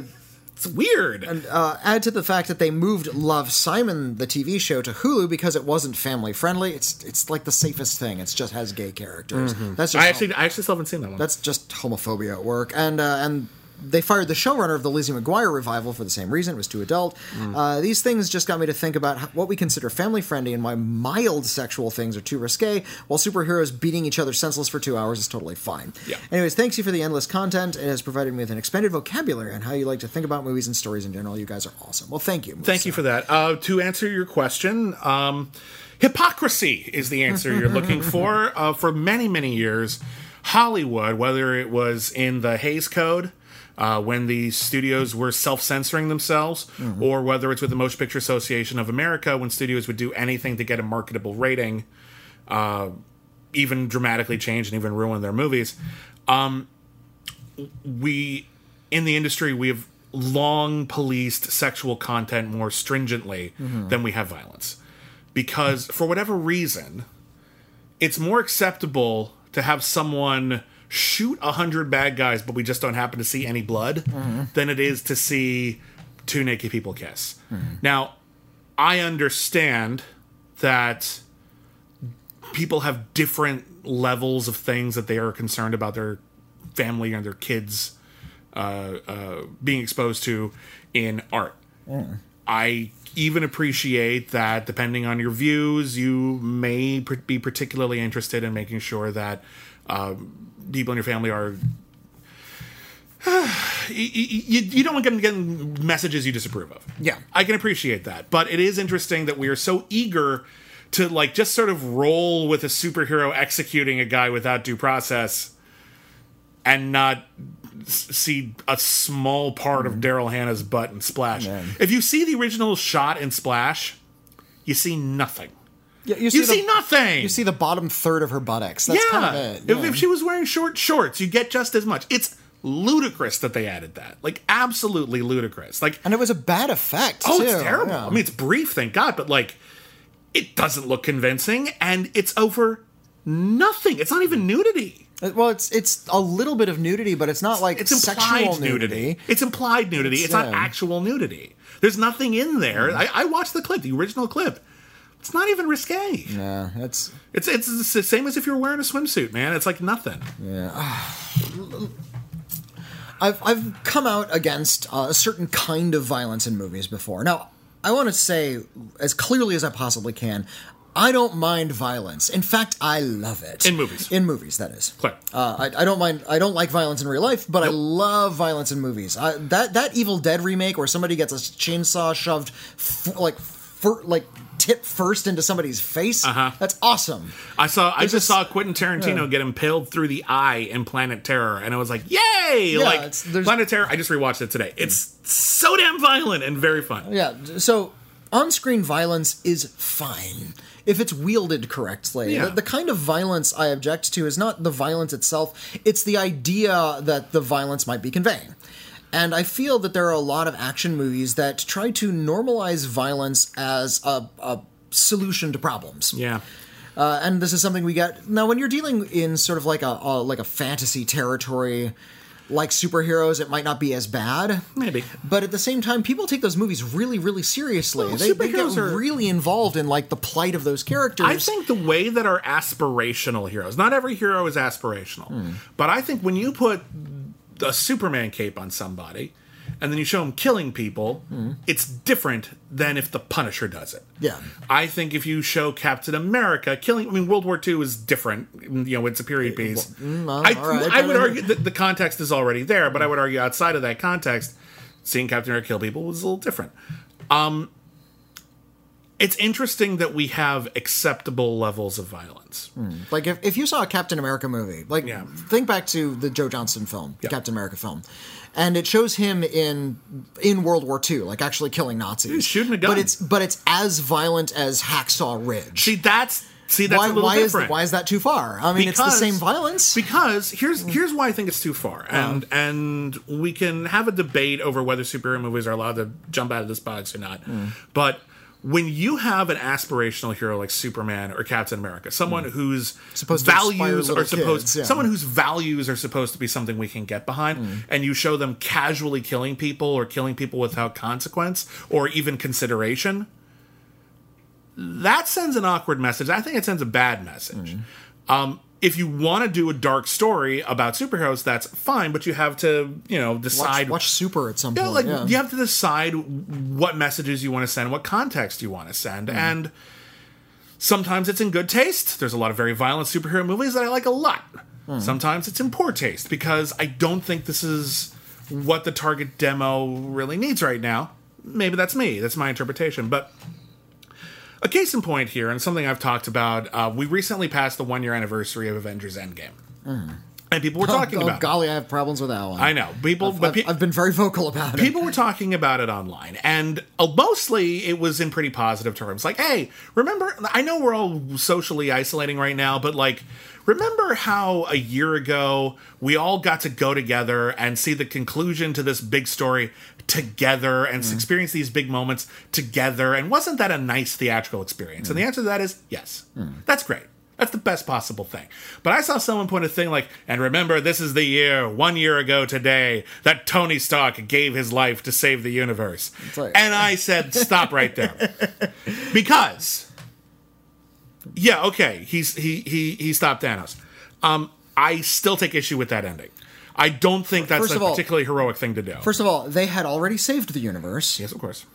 it's weird. uh, add to the fact that they moved Love Simon, the TV show, to Hulu because it wasn't family friendly. It's it's like the safest thing. It's just has gay characters. That's just Mm-hmm. I actually, I actually still haven't seen that one. that's just homophobia at work. And uh, and they fired the showrunner of the Lizzie McGuire revival for the same reason. It was too adult. Mm. Uh, these things just got me to think about what we consider family friendly and why mild sexual things are too risque, while superheroes beating each other senseless for two hours is totally fine. Yeah. Anyways, thanks you for the endless content. It has provided me with an expanded vocabulary on how you like to think about movies and stories in general. You guys are awesome. Well, thank you. Thank you for that. Uh, to answer your question, um, hypocrisy is the answer you're looking for. Uh, for many, many years, Hollywood, whether it was in the Hays Code, uh, when the studios were self censoring themselves, or whether it's with the Motion Picture Association of America, when studios would do anything to get a marketable rating, uh, even dramatically change and even ruin their movies. Um, we, in the industry, we have long policed sexual content more stringently than we have violence. Because for whatever reason, it's more acceptable to have someone shoot a hundred bad guys, but we just don't happen to see any blood, than it is to see two naked people kiss. Now, I understand that people have different levels of things that they are concerned about their family and their kids uh, uh, being exposed to in art. I even appreciate that depending on your views, you may pr- be particularly interested in making sure that um, people in your family are. you, you, you don't want them getting messages you disapprove of. Yeah. I can appreciate that. But it is interesting that we are so eager to like just sort of roll with a superhero executing a guy without due process and not see a small part of mm-hmm. Daryl Hannah's butt in Splash. Man. If you see the original shot in Splash, you see nothing. Yeah, you You see, see the, nothing. You see the bottom third of her buttocks. That's yeah. kind of it. If, yeah. if she was wearing short shorts, you get just as much. It's ludicrous that they added that. Like absolutely ludicrous. Like and it was a bad effect. Oh, too. it's terrible. Yeah. I mean, it's brief, thank God, but like, it doesn't look convincing, and it's over nothing. It's not even nudity. Uh, well, it's it's a little bit of nudity, but it's not like It's implied sexual nudity. nudity. It's implied nudity. It's, It's, not actual nudity. There's nothing in there. I, I watched the clip, the original clip. It's not even risque. Yeah, that's It's it's the same as if you're wearing a swimsuit, man. It's like nothing. Yeah. I've I've come out against uh, a certain kind of violence in movies before. Now, I want to say as clearly as I possibly can, I don't mind violence. In fact, I love it In movies. In movies, that is. Clear. Uh, I, I don't mind. I don't like violence in real life, but I love violence in movies. I, that that Evil Dead remake where somebody gets a chainsaw shoved f- like fir- like tip first into somebody's face. Uh-huh. That's awesome. I saw. I just, just- saw Quentin Tarantino get impaled through the eye in Planet Terror, and I was like, "Yay!" like there's- Planet Terror. I just rewatched it today. It's so damn violent and very fun. Yeah. So on-screen violence is fine if it's wielded correctly. Yeah. The, the kind of violence I object to is not the violence itself; it's the idea that the violence might be conveying. And I feel that there are a lot of action movies that try to normalize violence as a, a solution to problems. Yeah. Uh, and this is something we get now when you're dealing in sort of like a, a like a fantasy territory like superheroes it might not be as bad Maybe. but at the same time people take those movies really really seriously Well, they, they get are- really involved in like the plight of those characters I think the way that our aspirational heroes, not every hero is aspirational, Hmm. but I think when you put a Superman cape on somebody and then you show him killing people, it's different than if the Punisher does it. Yeah. I think if you show Captain America killing, I mean, World War II is different. You know, it's a period piece. I, Mm, all right. I would argue that the context is already there, but I would argue outside of that context, seeing Captain America kill people was a little different. Um, it's interesting that we have acceptable levels of violence. Hmm. like if, if you saw a captain america movie like Yeah. think back to the joe johnston film the captain america film and it shows him in in world war ii like actually killing nazis He's shooting a gun. but it's but it's as violent as hacksaw ridge See, that's see that's why, a little why is why is that too far? I mean, it's the same violence. Because here's hmm. here's why I think it's too far, uh-huh. and and we can have a debate over whether superhero movies are allowed to jump out of this box or not. Hmm. But when you have an aspirational hero like Superman or Captain America, someone whose Supposed values are supposed, kids, yeah. someone whose values are supposed to be something we can get behind, and you show them casually killing people or killing people without consequence or even consideration, that sends an awkward message. I think it sends a bad message. Um, if you want to do a dark story about superheroes, that's fine, but you have to, you know, decide. watch Super at some Yeah, point. like yeah. you have to decide what messages you want to send, what context you want to send, mm-hmm. and sometimes it's in good taste. There's a lot of very violent superhero movies that I like a lot. Mm. Sometimes it's in poor taste because I don't think this is what the target demo really needs right now. Maybe that's me. That's my interpretation, but. A case in point here, and something I've talked about. Uh, we recently passed the one year anniversary of Avengers Endgame, and people were talking oh, about. it. golly, I have problems with that one. I know people, I've, but pe- I've been very vocal about it. people were talking about it online and uh, mostly it was in pretty positive terms like hey remember i know we're all socially isolating right now but like remember how a year ago we all got to go together and see the conclusion to this big story together and mm-hmm. experience these big moments together and wasn't that a nice theatrical experience and the mm. answer to that is yes mm. that's great that's the best possible thing. But I saw someone put a thing like, and remember, this is the year, one year ago today, that Tony Stark gave his life to save the universe. like- and I said, stop right there. because, yeah, okay, he's he he he stopped Thanos. Um, I still take issue with that ending. I don't think that's First a all- particularly heroic thing to do. First of all, they had already saved the universe. yes, of course.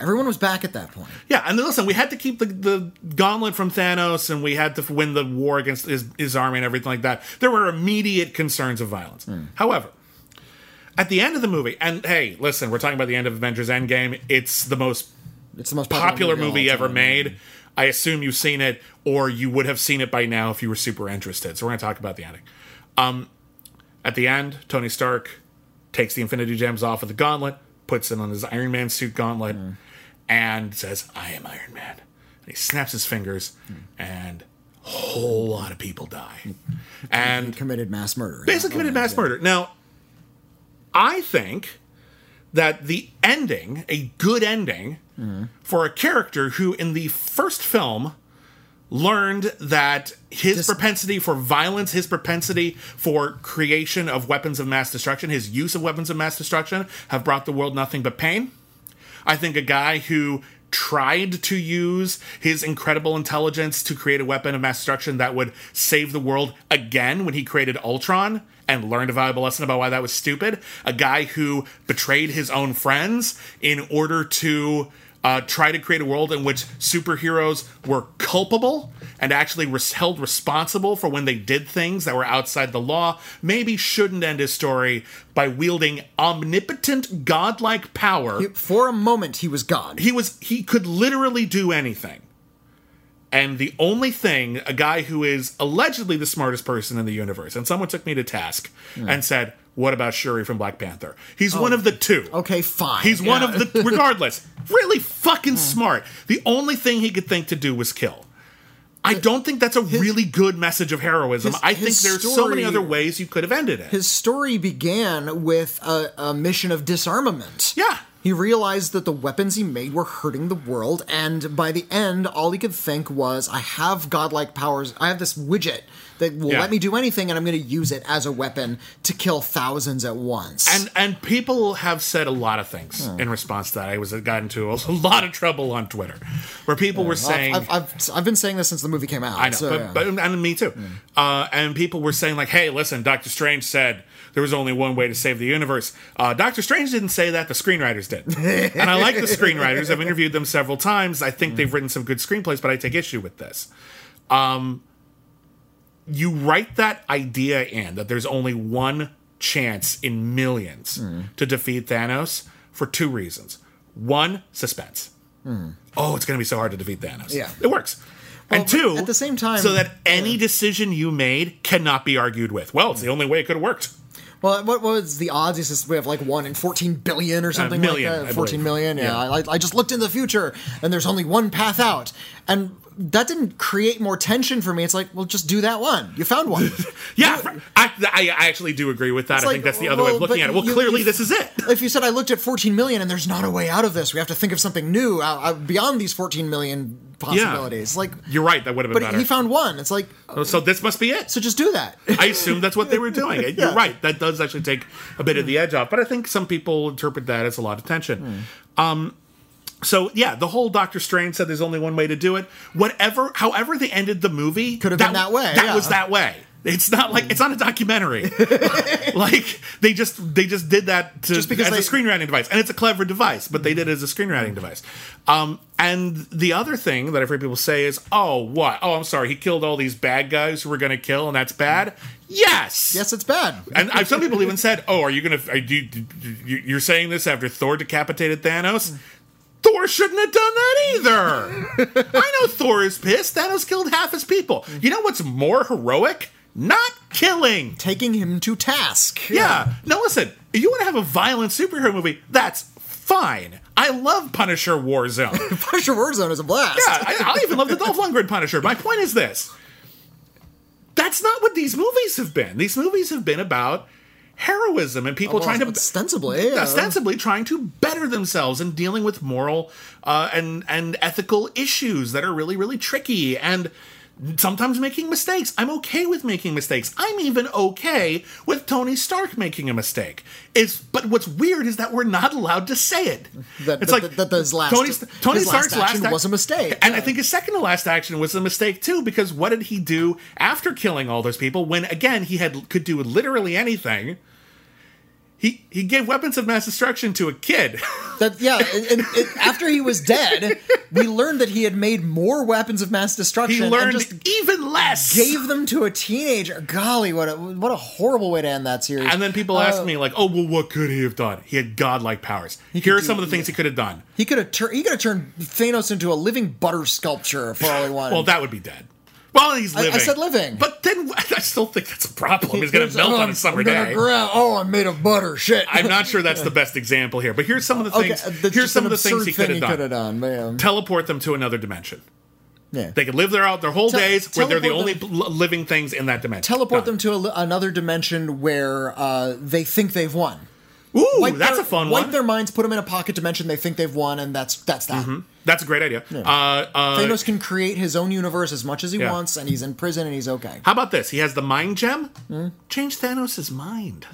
Everyone was back at that point. Yeah, and then listen, we had to keep the, the gauntlet from Thanos, and we had to win the war against his, his army and everything like that. There were immediate concerns of violence. However, at the end of the movie, and hey, listen, we're talking about the end of Avengers Endgame. It's the most It's the most popular of all movie ever time. made. I assume you've seen it, or you would have seen it by now if you were super interested. So we're going to talk about the ending. Um, at the end, Tony Stark takes the Infinity Gems off of the gauntlet, puts it on his Iron Man suit gauntlet, and says, "I am Iron Man." And he snaps his fingers, and a whole lot of people die. And Committed mass murder. basically committed mass murder. Now, I think that the ending, a good ending for a character who in the first film learned that his Just- propensity for violence, his propensity for creation of weapons of mass destruction, his use of weapons of mass destruction have brought the world nothing but pain. I think a guy who tried to use his incredible intelligence to create a weapon of mass destruction that would save the world again when he created Ultron and learned a valuable lesson about why that was stupid. A guy who betrayed his own friends in order to uh, try to create a world in which superheroes were culpable and actually res- held responsible for when they did things that were outside the law, maybe shouldn't end his story by wielding omnipotent godlike power. For a moment, he was God. he was he could literally do anything. And the only thing, a guy who is allegedly the smartest person in the universe, and someone took me to task and said, What about Shuri from Black Panther? He's oh. one of the two. Okay, fine. He's one of the, regardless, really fucking hmm. smart. The only thing he could think to do was kill. I don't think that's a really good message of heroism. his- I think his there's so many other ways you could have ended it. His story began with a, a mission of disarmament. Yeah. He realized that the weapons he made were hurting the world, and by the end, all he could think was, I have godlike powers. I have this widget that will Yeah. let me do anything, and I'm going to use it as a weapon to kill thousands at once. And and people have said a lot of things in response to that. I was got into a, lot of trouble on Twitter, where people were saying, I've, I've, I've been saying this since the movie came out. I know, so, but, yeah. but and me too. Uh, and people were saying like, "Hey, listen, Doctor Strange said there was only one way to save the universe." Uh, Doctor Strange didn't say that; the screenwriters did. and I like the screenwriters. I've interviewed them several times. I think they've written some good screenplays, but I take issue with this. Um, you write that idea in that there's only one chance in millions to defeat Thanos for two reasons. One, suspense. Oh, it's going to be so hard to defeat Thanos. Yeah. it works. and two, at the same time- so that any decision you made cannot be argued with. Well, it's the only way it could have worked. Well, what was the odds? He says we have like one in 14 billion or something million, like I 14 believe. million, yeah. Yeah. I, I just looked in the future and there's only one path out. And that didn't create more tension for me. It's like, well, just do that one. You found one. Yeah, I, I, I actually do agree with that. I like, think that's the other way of looking at it. Well, you- clearly this is it. if you said I looked at 14 million and there's not a way out of this, we have to think of something new uh, uh, beyond these 14 million possibilities. Like, You're right. That would have been but better. he found one. It's like, so this must be it. so just do that. I assume that's what they were doing. You're right. That does actually take a bit of the edge off. But I think some people interpret that as a lot of tension. Hmm. Um, so yeah, the whole Doctor Strange said there's only one way to do it. Whatever, however they ended the movie, Could have been that way, That yeah. was that way. It's not like it's not a documentary. like they just they just did that to, Just because as a screenwriting device, and it's a clever device, but they did it as a screenwriting device. Um, and the other thing that I've heard people say is, "Oh, what? Oh, I'm sorry, he killed all these bad guys who were going to kill, and that's bad." Yes, yes, it's bad. and I've, some people even said, "Oh, are you? Are you, you- you're saying this after Thor decapitated Thanos? Thor shouldn't have done that either. I know Thor is pissed. Thanos killed half his people. You know what's more heroic? Not killing. Taking him to task. Yeah. Now listen, if you want to have a violent superhero movie, that's fine. I love Punisher Warzone. Punisher Warzone is a blast. Yeah, I, I even love the Dolph Lundgren Punisher. My point is this: that's not what these movies have been. These movies have been about heroism and people Well, trying to ostensibly, yeah. ostensibly trying to better themselves and dealing with moral uh, and and ethical issues that are really really tricky and sometimes making mistakes. I'm okay with making mistakes. I'm even okay with Tony Stark making a mistake. It's but what's weird is that we're not allowed to say it. That- it's that- like that his last- Tony, Tony last Stark's last, action act- was a mistake. and I think his second to last action was a mistake too because what did he do after killing all those people when again he had could do literally anything? He he gave weapons of mass destruction to a kid. That yeah, and, and- after he was dead, we learned that he had made more weapons of mass destruction. he learned and just even less. gave them to a teenager. Golly, what a what a horrible way to end that series. and then people Uh, ask me like, "Oh, well, what could he have done? He had godlike powers. Here are do- some of the things he could have done." he could have tur- he could have turned Thanos into a living butter sculpture for all he wanted. Well, that would be dead. Well, he's I- I said living. but then I still think that's a problem. He's going to melt on a summer day. oh, I'm made of butter. Shit. I'm not sure that's the best example here, but here's some of the things. that's here's some of the things he could have done. done. Man. Teleport them to another dimension. Yeah. They could live there out their whole Tel- days where they're the only l- living things in that dimension. Teleport Done. them to a, another dimension where uh, they think they've won. Ooh, Wipe that's their- a fun Wipe one. their minds, put them in a pocket dimension. They think they've won, and that's that's that. That's a great idea. Uh, uh, Thanos can create his own universe as much as he Yeah. wants, and he's in prison and he's okay. how about this? He has the mind gem. Change Thanos' mind.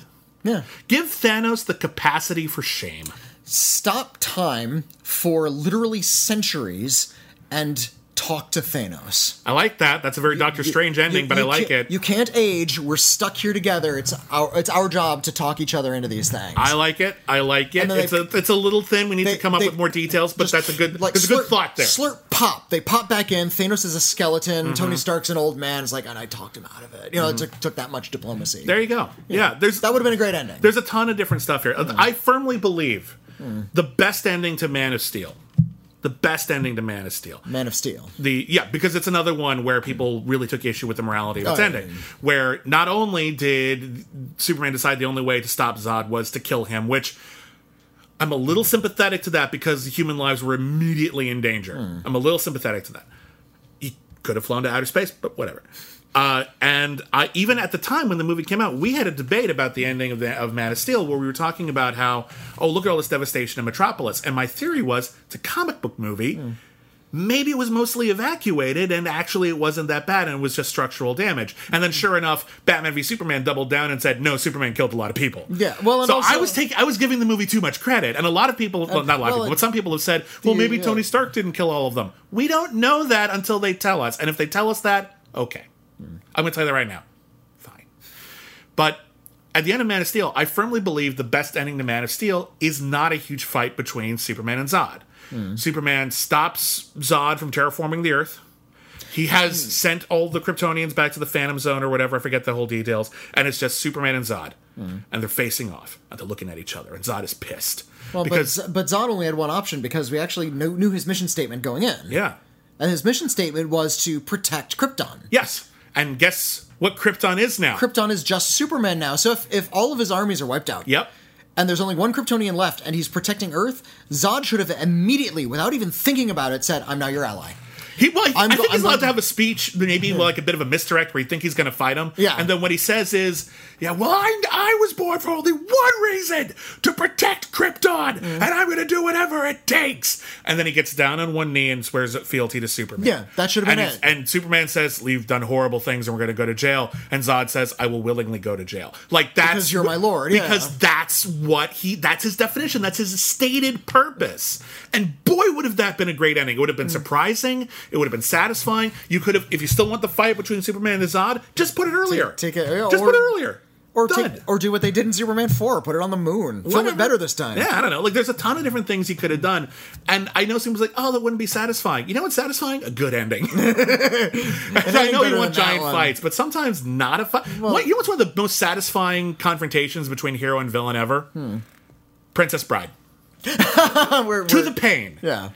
Yeah. Give Thanos the capacity for shame. Stop time for literally centuries and talk to Thanos. I like that. That's a very Doctor Strange ending, You- but I like it. You can't age. We're stuck here together. It's our it's our job to talk each other into these things. I like it. I like it. It's they- a it's a little thin. We need they- to come up they with more details, but that's a good like there's a good thought there. Slurp pop. They pop back in. Thanos is a skeleton. Mm-hmm. Tony Stark's an old man. It's like, and I talked him out of it. You know, it took, took that much diplomacy. There you go. Yeah, there's that would have been a great ending. there's a ton of different stuff here. I firmly believe Hmm. the best ending to Man of Steel, the best ending to Man of Steel. Man of Steel. the yeah because it's another one where people really took issue with the morality of its Oh, yeah, ending yeah. where not only did superman decide the only way to stop zod was to kill him which i'm a little sympathetic to that because human lives were immediately in danger Hmm. i'm a little sympathetic to that he could have flown to outer space but whatever uh, and I, even at the time when the movie came out, we had a debate about the ending of, the, of Man of Steel, where we were talking about how, oh, look at all this devastation in Metropolis. And my theory was, it's a comic book movie maybe it was mostly evacuated and actually it wasn't that bad and it was just structural damage. And then sure enough, Batman v Superman doubled down and said, no, Superman killed a lot of people. Yeah, well, and so also- I was taking, I was giving the movie too much credit. And a lot of people, well, not a lot of people, but some people have said, well, maybe yeah. Tony Stark didn't kill all of them. We don't know that until they tell us. And if they tell us that, okay. I'm going to tell you that right now. Fine. But at the end of Man of Steel, I firmly believe the best ending to Man of Steel is not a huge fight between Superman and Zod. Hmm. Superman stops Zod from terraforming the Earth. He has hmm. sent all the Kryptonians back to the Phantom Zone or whatever. I forget the whole details. And it's just Superman and Zod. Hmm. And they're facing off. And they're looking at each other. And Zod is pissed. Well, because, but, but Zod only had one option because we actually knew, knew his mission statement going in. yeah. And his mission statement was to protect Krypton. Yes. And guess what Krypton is now? Krypton is just Superman now. So if, if all of his armies are wiped out, yep. and there's only one Kryptonian left, and he's protecting Earth, Zod should have immediately, without even thinking about it, said, "I'm now your ally." He, well, I'm I think he's I'm allowed going- to have a speech, maybe like a bit of a misdirect where you think he's going to fight him. Yeah. And then what he says is, yeah, well, I, I was born for only one reason to protect Krypton, Mm. and I'm going to do whatever it takes. And then he gets down on one knee and swears fealty to Superman. Yeah, that should have been and it. And Superman says, You've done horrible things and we're going to go to jail. And Zod says, I will willingly go to jail. Like, that's. Because you're my lord, yeah. Because that's what he. That's his definition. That's his stated purpose. And boy, would have that been a great ending. It would have been surprising. It would have been satisfying. You could have, if you still want the fight between Superman and Zod, just put it earlier. take it- yeah, just or- put it earlier. Or take, or do what they did in Superman Four, put it on the moon, film it better this time. Yeah, I don't know. Like, there's a ton of different things he could have done, and I know someone's like, "Oh, that wouldn't be satisfying." You know what's satisfying? A good ending. And I know you want giant fights, but sometimes not a fight. what, you know what's one of the most satisfying confrontations between hero and villain ever? Hmm. Princess Bride. We're- To we're- the pain. yeah.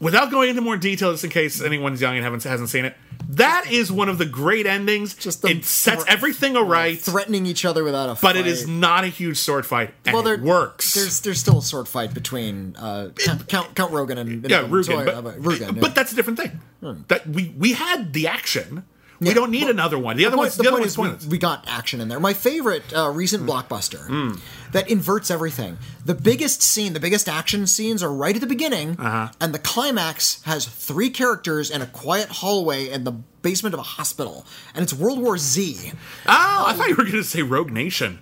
Without going into more detail, just in case anyone's young and haven't hasn't seen it, that is one of the great endings. Just the it sets thre- everything aright, threatening each other without a fight. but it is not a huge sword fight, and well, there it works. There's there's still a sword fight between uh, Count, Count Count Rugen and, and yeah, Rugen, Toy- but, uh, Rugen, yeah. Hmm. but that's a different thing. That we we had the action. We Yeah, don't need well, another one. The other one's the, other point one's is we, we got action in there. My favorite uh, recent Hmm. blockbuster that inverts everything. The biggest scene, the biggest action scenes are right at the beginning, Uh-huh. and the climax has three characters in a quiet hallway in the basement of a hospital, and it's World War Z. Oh, I thought you were going to say Rogue Nation,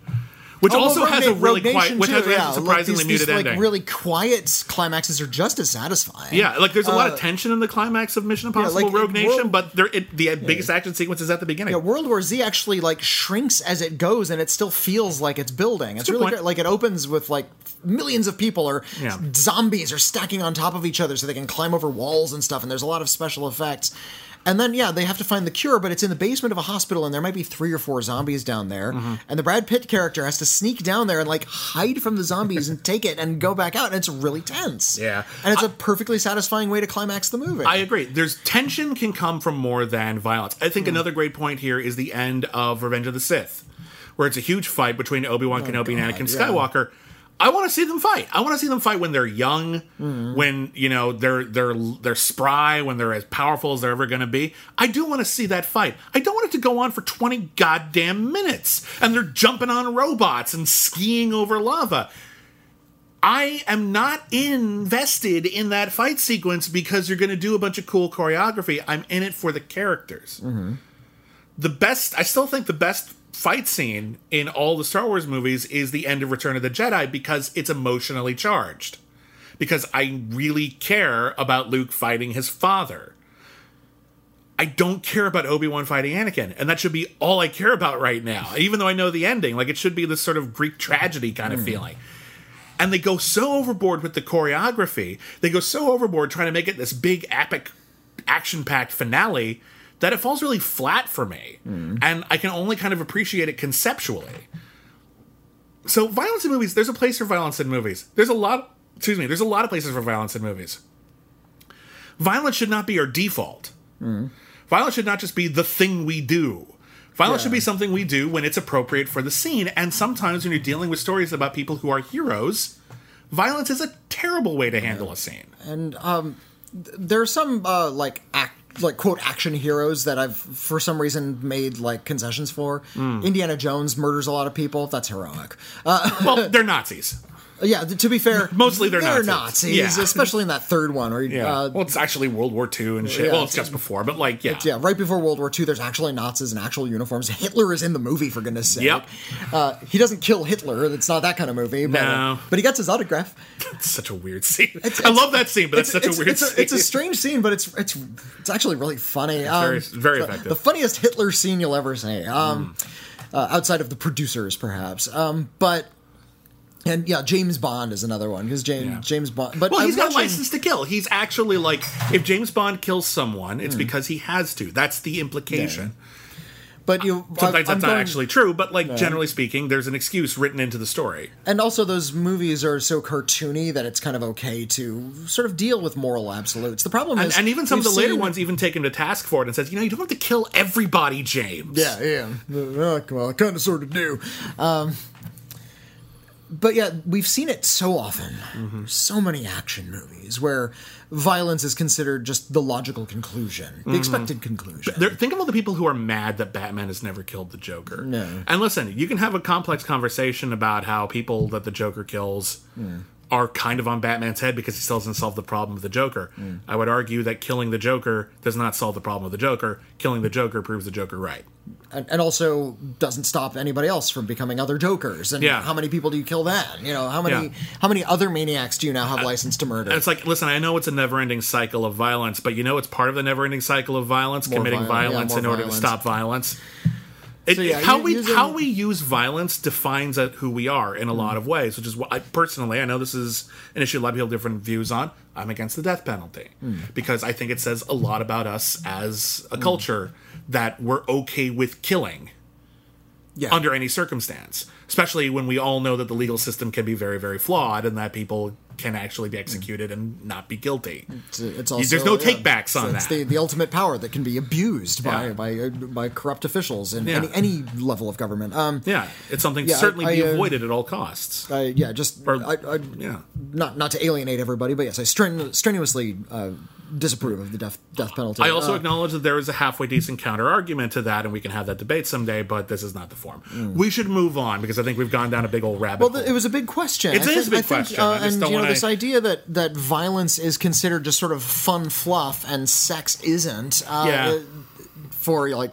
which Oh, also has a really quiet, which has, too, has yeah. a surprisingly like these, muted these, like, really quiet climaxes are just as satisfying. yeah, like there's a lot Uh, of tension in the climax of Mission Impossible like, Rogue Nation, World- but there, it, the biggest action sequence is at the beginning. Yeah, World War Z actually like shrinks as it goes, and it still feels like it's building. It's good really point. great. Like it opens with like millions of people or Yeah. zombies are stacking on top of each other so they can climb over walls and stuff. And there's a lot of special effects. And then yeah, they have to find the cure, but it's in the basement of a hospital, and there might be three or four zombies down there. Mm-hmm. And the Brad Pitt character has to sneak down there and like hide from the zombies and take it and go back out, and it's really tense. Yeah. and it's a perfectly satisfying way to climax the movie. I agree. There's tension can come from more than violence. I think another great point here is the end of Revenge of the Sith, where it's a huge fight between Obi Wan Kenobi and Oh, God, Anakin yeah. I want to see them fight. I want to see them fight when they're young, Hmm. when you know they're they're they're spry, when they're as powerful as they're ever going to be. I do want to see that fight. I don't want it to go on for twenty goddamn minutes and they're jumping on robots and skiing over lava. I am not invested in that fight sequence because you're going to do a bunch of cool choreography. I'm in it for the characters. The best, I still think the best fight scene in all the Star Wars movies is the end of Return of the Jedi because it's emotionally charged. Because I really care about Luke fighting his father. I don't care about Obi Wan fighting Anakin, and that should be all I care about right now. Even though I know the ending, like it should be this sort of Greek tragedy kind of hmm. feeling. And they go so overboard with the choreography. They go so overboard trying to make it this big, epic, action-packed finale that it falls really flat for me, and I can only kind of appreciate it conceptually. So, violence in movies. There's a place for violence in movies. There's a lot. Excuse me. There's a lot of places for violence in movies. Violence should not be our default. Violence should not just be the thing we do. Violence Yeah. should be something we do when it's appropriate for the scene. And sometimes when you're dealing with stories about people who are heroes, violence is a terrible way to handle a scene. and um, th- there are some uh, like act like quote action heroes that I've for some reason made like concessions for. Hmm. Indiana Jones murders a lot of people. That's heroic. Uh, Well, they're Nazis. Yeah, to be fair, Mostly they're Nazis, Nazis. Yeah. especially in that third one. Where, Yeah. uh, well, it's actually World War II and shit. Yeah, well, it's it's- just before, but like, yeah. yeah, right before World War II, there's actually Nazis in actual uniforms. Hitler is in the movie, for goodness sake. Yep. Uh, he doesn't kill Hitler. It's not that kind of movie. But, uh, No. but he gets his autograph. It's such a weird scene. I love that scene, but that's such it's, a weird it's, scene. it's a strange scene, but it's it's it's actually really funny. Um, very- very effective. The funniest Hitler scene you'll ever see, um, uh, outside of the producers, perhaps. Um, but and yeah, James Bond is another one because James Yeah. James Bond. But Well, I'm he's got license to kill. He's actually like, if James Bond kills someone, it's because he has to. That's the implication. But you Sometimes I'm that's not actually true, but like generally speaking, there's an excuse written into the story. And also, those movies are so cartoony that it's kind of okay to sort of deal with moral absolutes. The problem And, is, and even some of the later seen- ones even take him to task for it and says, you know, you don't have to kill everybody, James. Yeah, yeah. Uh, well, I kind of sort of do. Um, but yeah, we've seen it so often. Mm-hmm. So many action movies where violence is considered just the logical conclusion, the expected conclusion. There, think of all the people who are mad that Batman has never killed the Joker. No. And listen, you can have a complex conversation about how people that the Joker kills are kind of on Batman's head because he still doesn't solve the problem of the Joker. Mm. I would argue that killing the Joker does not solve the problem of the Joker. Killing the Joker proves the Joker right. and, and also doesn't stop anybody else from becoming other jokers. And Yeah. how many people do you kill then? You know, how many Yeah. how many other maniacs do you now have license to murder? It's like, listen, I know it's a never-ending cycle of violence, but you know it's part of the never-ending cycle of violence, More committing violence, yeah, violence in order to stop violence. It, So, yeah, how we using- how we use violence defines who we are in a lot of ways, which is what I personally I know this is an issue a lot of people have different views on. I'm against the death penalty hmm. because I think it says a lot about us as a hmm. culture that we're okay with killing yeah. under any circumstance, especially when we all know that the legal system can be very, very flawed and that people can actually be executed and not be guilty. It's, it's also, There's no yeah, takebacks on it's that. the, the ultimate power that can be abused by Yeah. by uh, by corrupt officials in Yeah. any any level of government. Um, yeah, it's something certainly I- be I, uh, avoided at all costs. I, yeah, just Or- I, I, yeah. not not to alienate everybody, but yes, I strenu- strenuously uh, disapprove of the death death penalty. I also Uh, acknowledge that there is a halfway decent counter argument to that, and we can have that debate someday. But this is not the form. We should move on because I think we've gone down a big old rabbit well, hole. it was a big question. It I is a big I think, question. Uh, I just and don't you know this idea that that violence is considered just sort of fun fluff and sex isn't. Uh, Yeah. For like.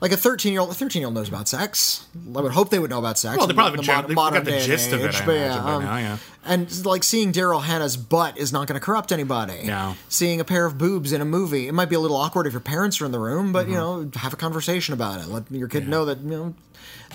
Like a thirteen-year-old, a thirteen-year-old knows about sex. I would hope they would know about sex. Well, they probably the have a mod- they've modern got the gist of it, age, but imagine, by now, yeah. And like seeing Daryl Hannah's butt is not going to corrupt anybody. No. Seeing a pair of boobs in a movie, it might be a little awkward if your parents are in the room, but you Mm-hmm. know, have a conversation about it. Let your kid know that you know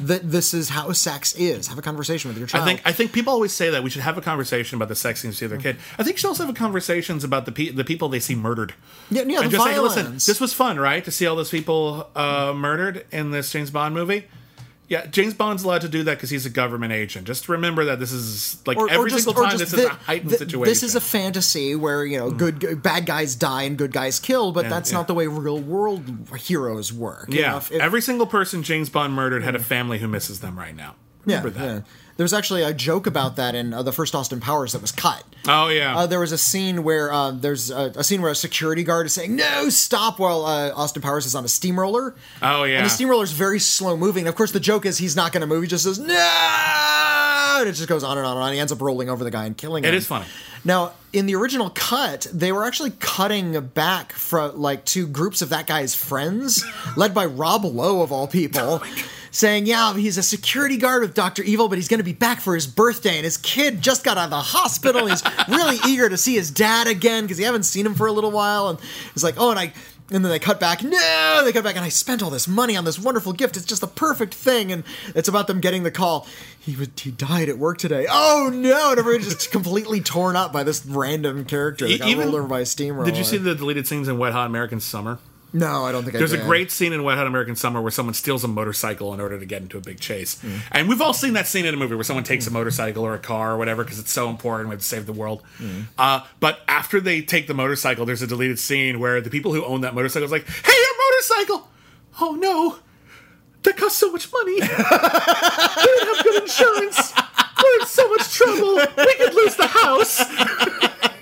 that this is how sex is. Have a conversation with your child. I think I think people always say that we should have a conversation about the sex scenes to their kid. I think you should also have conversations about the pe- the people they see murdered. yeah, yeah, the and just say, violence. listen, this was fun, right? To see all those people uh, murdered in this James Bond movie. Yeah, James Bond's allowed to do that because he's a government agent. Just remember that this is like or, every or just, single time this is a heightened thi- situation. This is a fantasy where you know good bad guys die and good guys kill, but that's yeah. not the way real world heroes work. You yeah. know, if- if- every single person James Bond murdered had a family who misses them right now. yeah, that. yeah. There was actually a joke about that in uh, the first Austin Powers that was cut. Oh yeah. Uh, there was a scene where uh, there's a, a scene where a security guard is saying "No, stop!" while uh, Austin Powers is on a steamroller. oh yeah. And the steamroller is very slow moving. Of course, the joke is he's not going to move. He just says no, and it just goes on and on and on. He ends up rolling over the guy and killing him. It is funny. Now, in the original cut, they were actually cutting back from like two groups of that guy's friends, led by Rob Lowe of all people. Saying, yeah, he's a security guard with Dr. Evil, but he's going to be back for his birthday, and his kid just got out of the hospital. He's really eager to see his dad again because he haven't seen him for a little while. And he's like, oh, and I, And then they cut back. No, they cut back, and I spent all this money on this wonderful gift. It's just the perfect thing, and it's about them getting the call. He would, he died at work today. Oh no! And everybody's just completely torn up by this random character that got Even- rolled over by a steamroller. Did you see the deleted scenes in Wet Hot American Summer? No, I don't think There's I a did. A great scene in Wet Hot American Summer where someone steals a motorcycle in order to get into a big chase. Mm. And we've all seen that scene in a movie where someone takes a motorcycle or a car or whatever because it's so important, we have to save the world. Mm. Uh, but after they take the motorcycle, there's a deleted scene where the people who own that motorcycle is like, hey, your motorcycle! Oh no, that costs so much money. we don't have good insurance. We're in so much trouble. We could lose the house.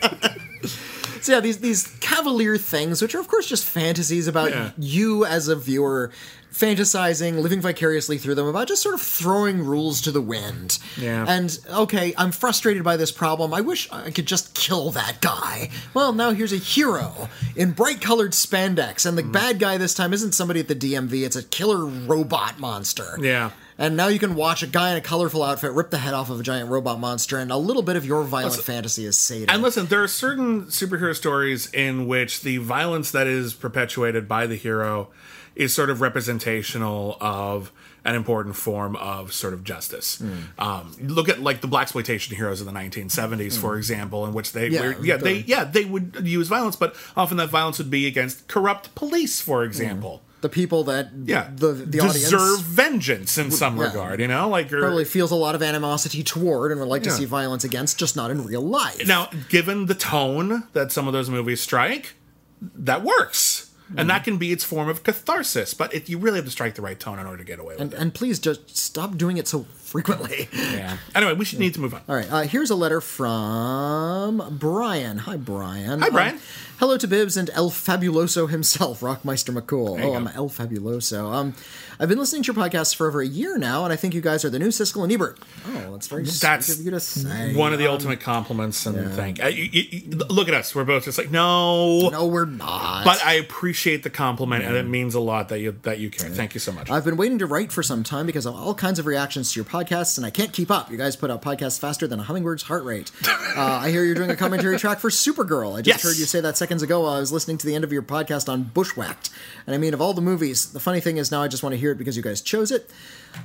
So yeah, these these cavalier things, which are of course just fantasies about Yeah. you as a viewer fantasizing, living vicariously through them, about just sort of throwing rules to the wind. Yeah. And okay, I'm frustrated by this problem. I wish I could just kill that guy. Well, now here's a hero in bright colored spandex, and the Mm. bad guy this time isn't somebody at the DMV, it's a killer robot monster. Yeah. And now you can watch a guy in a colorful outfit rip the head off of a giant robot monster, and a little bit of your violent fantasy is sated. And listen, there are certain superhero stories in which the violence that is perpetuated by the hero is sort of representational of an important form of sort of justice. Hmm. Um, look at like the black exploitation heroes of the 1970s, hmm. for example, in which they, Yeah, were, yeah, the- they, yeah, they would use violence, but often that violence would be against corrupt police, for hmm. example. The people that Yeah, the the audience deserve vengeance in some yeah. regard, you know, like probably feels a lot of animosity toward and would like to see violence against, just not in real life. Now, given the tone that some of those movies strike, that works. And that can be its form of catharsis, but it, you really have to strike the right tone in order to get away with and, it. and please just stop doing it so frequently. Yeah. Anyway, we should need to move on. All right, uh, here's a letter from Brian. Hi, Brian. Hi, Brian. Um, hello to Bibbs and El Fabuloso himself, Rockmeister McCool. Oh, go. I'm El Fabuloso. Um, I've been listening to your podcast for over a year now, and I think you guys are the new Siskel and Ebert. Oh, that's very That's of you to say. One of the ultimate compliments, and thank. Uh, you, you- look at us; we're both just like, no, No, we're not. But I appreciate the compliment, and it means a lot that you that you care. Thank you so much. I've been waiting to write for some time because of all kinds of reactions to your podcasts, and I can't keep up. You guys put out podcasts faster than a hummingbird's heart rate. Uh, I hear you're doing a commentary track for Supergirl. I just Yes. heard you say that seconds ago while I was listening to the end of your podcast on Bushwhacked. And I mean, of all the movies, the funny thing is now I just want to hear it because you guys chose it.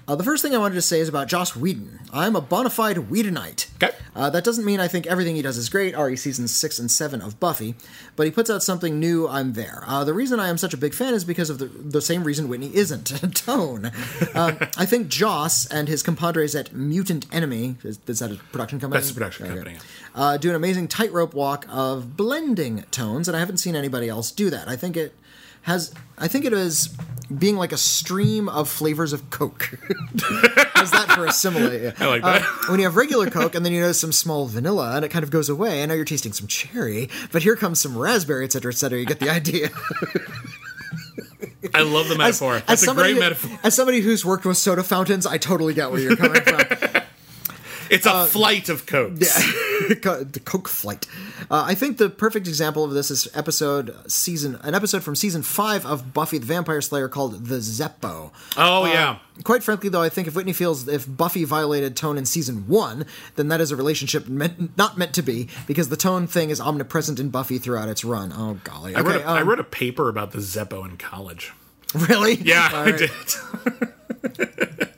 Uh, the first thing I wanted to say is about Joss Whedon. I'm a bona fide Whedonite. Okay. Uh, that doesn't mean I think everything he does is great, RE seasons 6 and 7 of Buffy, but he puts out something new, I'm there. Uh, the reason I am such a big fan is because of the, the same reason Witney isn't Tone. Um, I think Joss and his compadres at Mutant Enemy, is, is that a production company? That's a production company, yeah. Uh, do an amazing tightrope walk of blending tones, and I haven't seen anybody else do that. I think it has. I think it is being like a stream of flavors of Coke. How's that for a simile? I like that. Uh, when you have regular Coke and then you notice some small vanilla and it kind of goes away, and now you're tasting some cherry, but here comes some raspberry, et cetera, et cetera. You get the idea. I love the metaphor. That's a somebody great who- metaphor. As somebody who's worked with soda fountains, I totally get where you're coming from. It's a flight of cokes. Yeah, the Coke flight. Uh, I think the perfect example of this is episode season, an episode from season five of Buffy the Vampire Slayer called the Zeppo. Oh yeah. Quite frankly, though, I think if Witney feels if Buffy violated tone in season one, then that is a relationship meant, not meant to be because the tone thing is omnipresent in Buffy throughout its run. Oh golly! I, wrote Okay, a, I um, wrote a paper about the Zeppo in college. really? Yeah, All I right.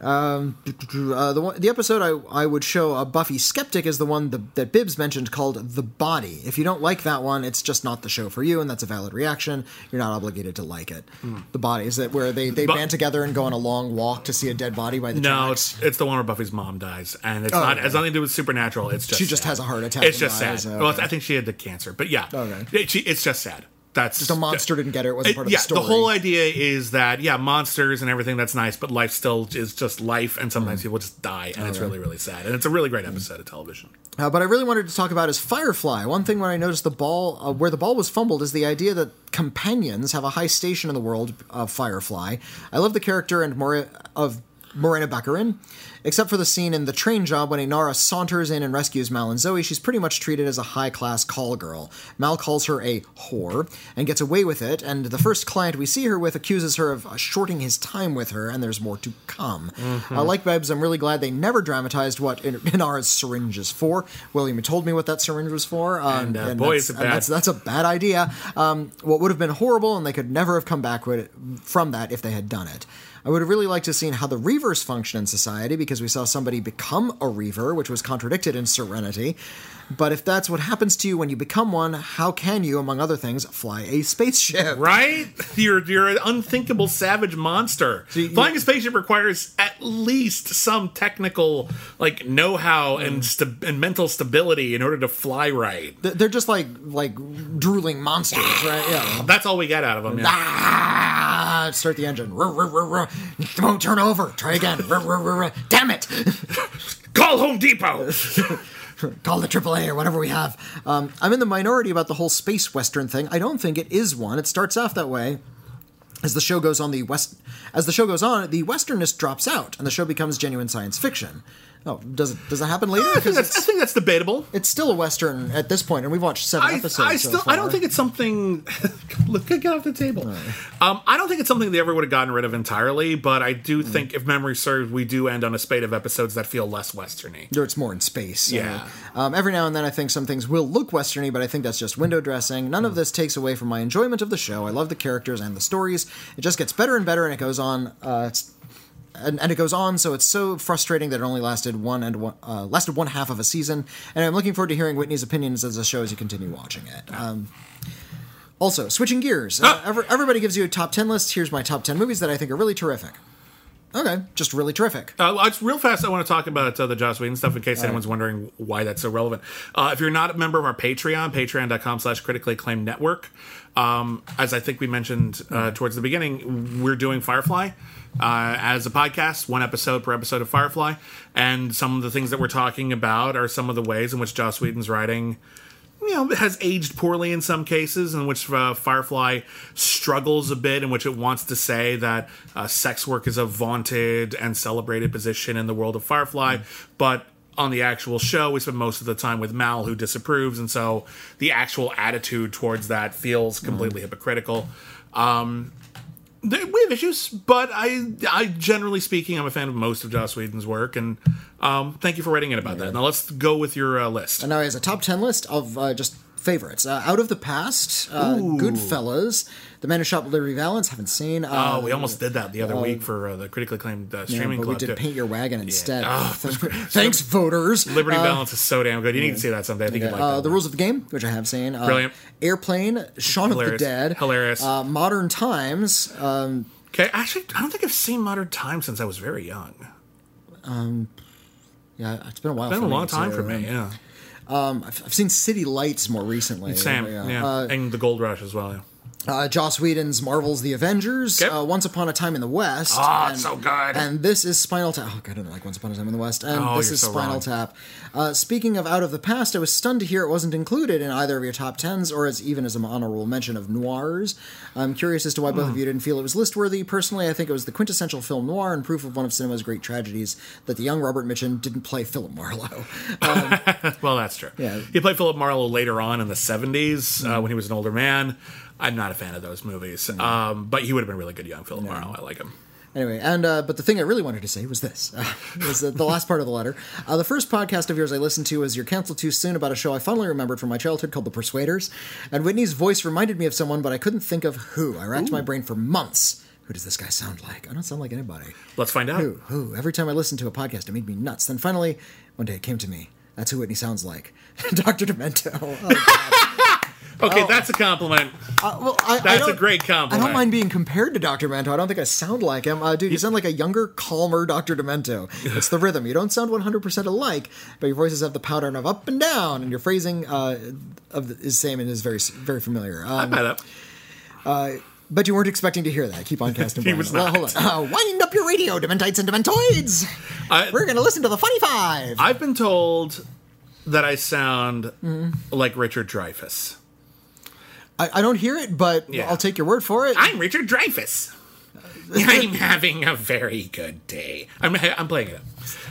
Um, did. Uh, the one, the episode I, I would show a Buffy skeptic is the one the, that Bibbs mentioned called The Body. If you don't like that one, it's just not the show for you, and that's a valid reaction. You're not obligated to like it. Hmm. The Body is that where they, they band together and go on a long walk to see a dead body by the No, tracks. it's it's the one where Buffy's mom dies, and it's Oh, not okay. it's nothing to do with supernatural. It's just She just sad. has a heart attack It's just dies, sad. Oh, okay. Well, I think she had the cancer, but yeah, Okay. It- she, it's just sad. That's just a monster didn't get her. It wasn't part of yeah, the story. The whole idea is that yeah, monsters and everything that's nice, but life still is just life, and sometimes people just die, and it's really really sad, and it's a really great episode of television. Uh, but I really wanted to talk about is Firefly. One thing when I noticed the ball, uh, where the ball was fumbled, is the idea that companions have a high station in the world of Firefly. I love the character and more of Morena Baccarin. Except for the scene in the train job when Inara saunters in and rescues Mal and Zoe, she's pretty much treated as a high class call girl. Mal calls her a whore and gets away with it, and the first client we see her with accuses her of shorting his time with her, and there's more to come. Uh, like Bibbs, I'm really glad they never dramatized what In- Inara's syringe is for. William told me what that syringe was for, um, And, uh, boy, that's, it and that's that's a bad idea. Um, what would have been horrible, and they could never have come back with it, from that if they had done it. I would have really liked to have seen how the Reavers function in society because we saw somebody become a Reaver, which was contradicted in Serenity. But if that's what happens to you when you become one, how can you, among other things, fly a spaceship? Right? You're you're an unthinkable savage monster. you- Flying a spaceship requires at least some technical like know-how and sta- and mental stability in order to fly right. They're just like like drooling monsters, right? Yeah. That's all we get out of them. Yeah. Ah, start the engine. Ruh, ruh, ruh, won't turn over. Try again. Damn it! Call Home Depot. call the AAA or whatever we have. Um, I'm in the minority about the whole space western thing. I don't think it is one. It starts off that way. As the show goes on, the west as the show goes on, the westernness drops out, and the show becomes genuine science fiction. Oh, does it does that happen later? I think I think that's debatable. it's still a western at this point, and we've watched seven I, episodes. I so still I don't think it's something. Look, get off the table. Um, I don't think it's something they ever would have gotten rid of entirely. But I do Hmm. think, if memory serves, we do end on a spate of episodes that feel less westerny. Or it's more in space. Yeah. Um, every now and then, I think some things will look westerny, but I think that's just window dressing. None of this takes away from my enjoyment of the show. I love the characters and the stories. It just gets better and better, and it goes on. Uh, it's, and, and it goes on, so it's so frustrating that it only lasted one and one, uh, lasted one half of a season. And I'm looking forward to hearing Witney's opinions as the show as you continue watching it. Um, also, switching gears, uh, every, everybody gives you a top ten list. Here's my top ten movies that I think are really terrific. Okay, just really terrific. Uh, it's real fast. I want to talk about uh, the Joss Whedon stuff in case anyone's wondering why that's so relevant. Uh, if you're not a member of our Patreon, patreon.com slash critically acclaimed network, um, as I think we mentioned uh, towards the beginning, we're doing Firefly uh, as a podcast, one episode per episode of Firefly. And some of the things that we're talking about are some of the ways in which Joss Whedon's writing you know, it has aged poorly in some cases, in which uh, Firefly struggles a bit, in which it wants to say that uh, sex work is a vaunted and celebrated position in the world of Firefly, but on the actual show, we spend most of the time with Mal, who disapproves, and so the actual attitude towards that feels completely hypocritical. Um, we have issues, but I, I generally speaking, I'm a fan of most of Joss Whedon's work, and um, thank you for writing in about that. Now let's go with your uh, list. And now he has a top 10 list of uh, just favorites. Uh, Out of the Past, uh, Goodfellas, The Man Who Shot Liberty Valance, haven't seen. Uh, Oh, we almost did that the other week for uh, the critically acclaimed uh, yeah, streaming but we did too. Paint Your Wagon instead. Oh, Thanks, voters. Liberty Uh, Valance is so damn good. You need to see that someday. I think you'd like uh, that. the. Rules of the Game, which I have seen. Uh, Brilliant. Airplane, Shaun of the Dead. Hilarious. Uh, Modern Times. Um, Okay, actually, I don't think I've seen Modern Times since I was very young. Um, yeah, it's been a while. It's been a long time for me. Yeah, Um, I've, I've seen City Lights more recently. Sam. Yeah, Uh, and the Gold Rush as well. Uh, Joss Whedon's Marvel's The Avengers, Okay. uh, Once Upon a Time in the West. Oh, and, it's so good. And this is Spinal Tap. Oh, God, I don't like Once Upon a Time in the West. And Oh, this is so Spinal wrong. Tap. Uh, speaking of Out of the Past, I was stunned to hear it wasn't included in either of your top tens or as even as an honorable mention of noirs. I'm curious as to why both Hmm. of you didn't feel it was list worthy. Personally, I think it was the quintessential film noir and proof of one of cinema's great tragedies that the young Robert Mitchum didn't play Philip Marlowe. Well, that's true. Yeah. Mm. He played Philip Marlowe later on in the 70s uh, when he was an older man. I'm not a fan of those movies, Mm. um, but he would have been really good young Philip Marlowe. I like him. Anyway, and uh, but the thing I really wanted to say was this: uh, was the, the last part of the letter. Uh, the first podcast of yours I listened to was "You're Canceled Too Soon" about a show I fondly remembered from my childhood called The Persuaders, and Witney's voice reminded me of someone, but I couldn't think of who. I racked my brain for months. Who does this guy sound like? I don't sound like anybody. Let's find out. Who? Who? Every time I listened to a podcast, it made me nuts. Then finally, one day it came to me. That's who Whitney sounds like, Dr. Demento. Oh, Okay, that's a compliment. uh, well, I, I That's a great compliment. I don't mind being compared to Dr. Demento. I don't think I sound like him. Uh, dude, you sound like a younger, calmer Dr. Demento. It's the rhythm. You don't sound 100% alike, but your voices have the pattern of up and down, and your phrasing uh, of the, is same and is very very familiar. I Um, bet up. but you weren't expecting to hear that. Keep on casting. He was not. hold on. Uh, wind up your radio, Dementites and Dementoids. I- We're going to listen to the Funny Five. I've been told that I sound Mm-hmm. like Richard Dreyfuss. I, I don't hear it, but Yeah. I'll take your word for it. I'm Richard Dreyfuss. I'm having a very good day. I'm I'm playing it.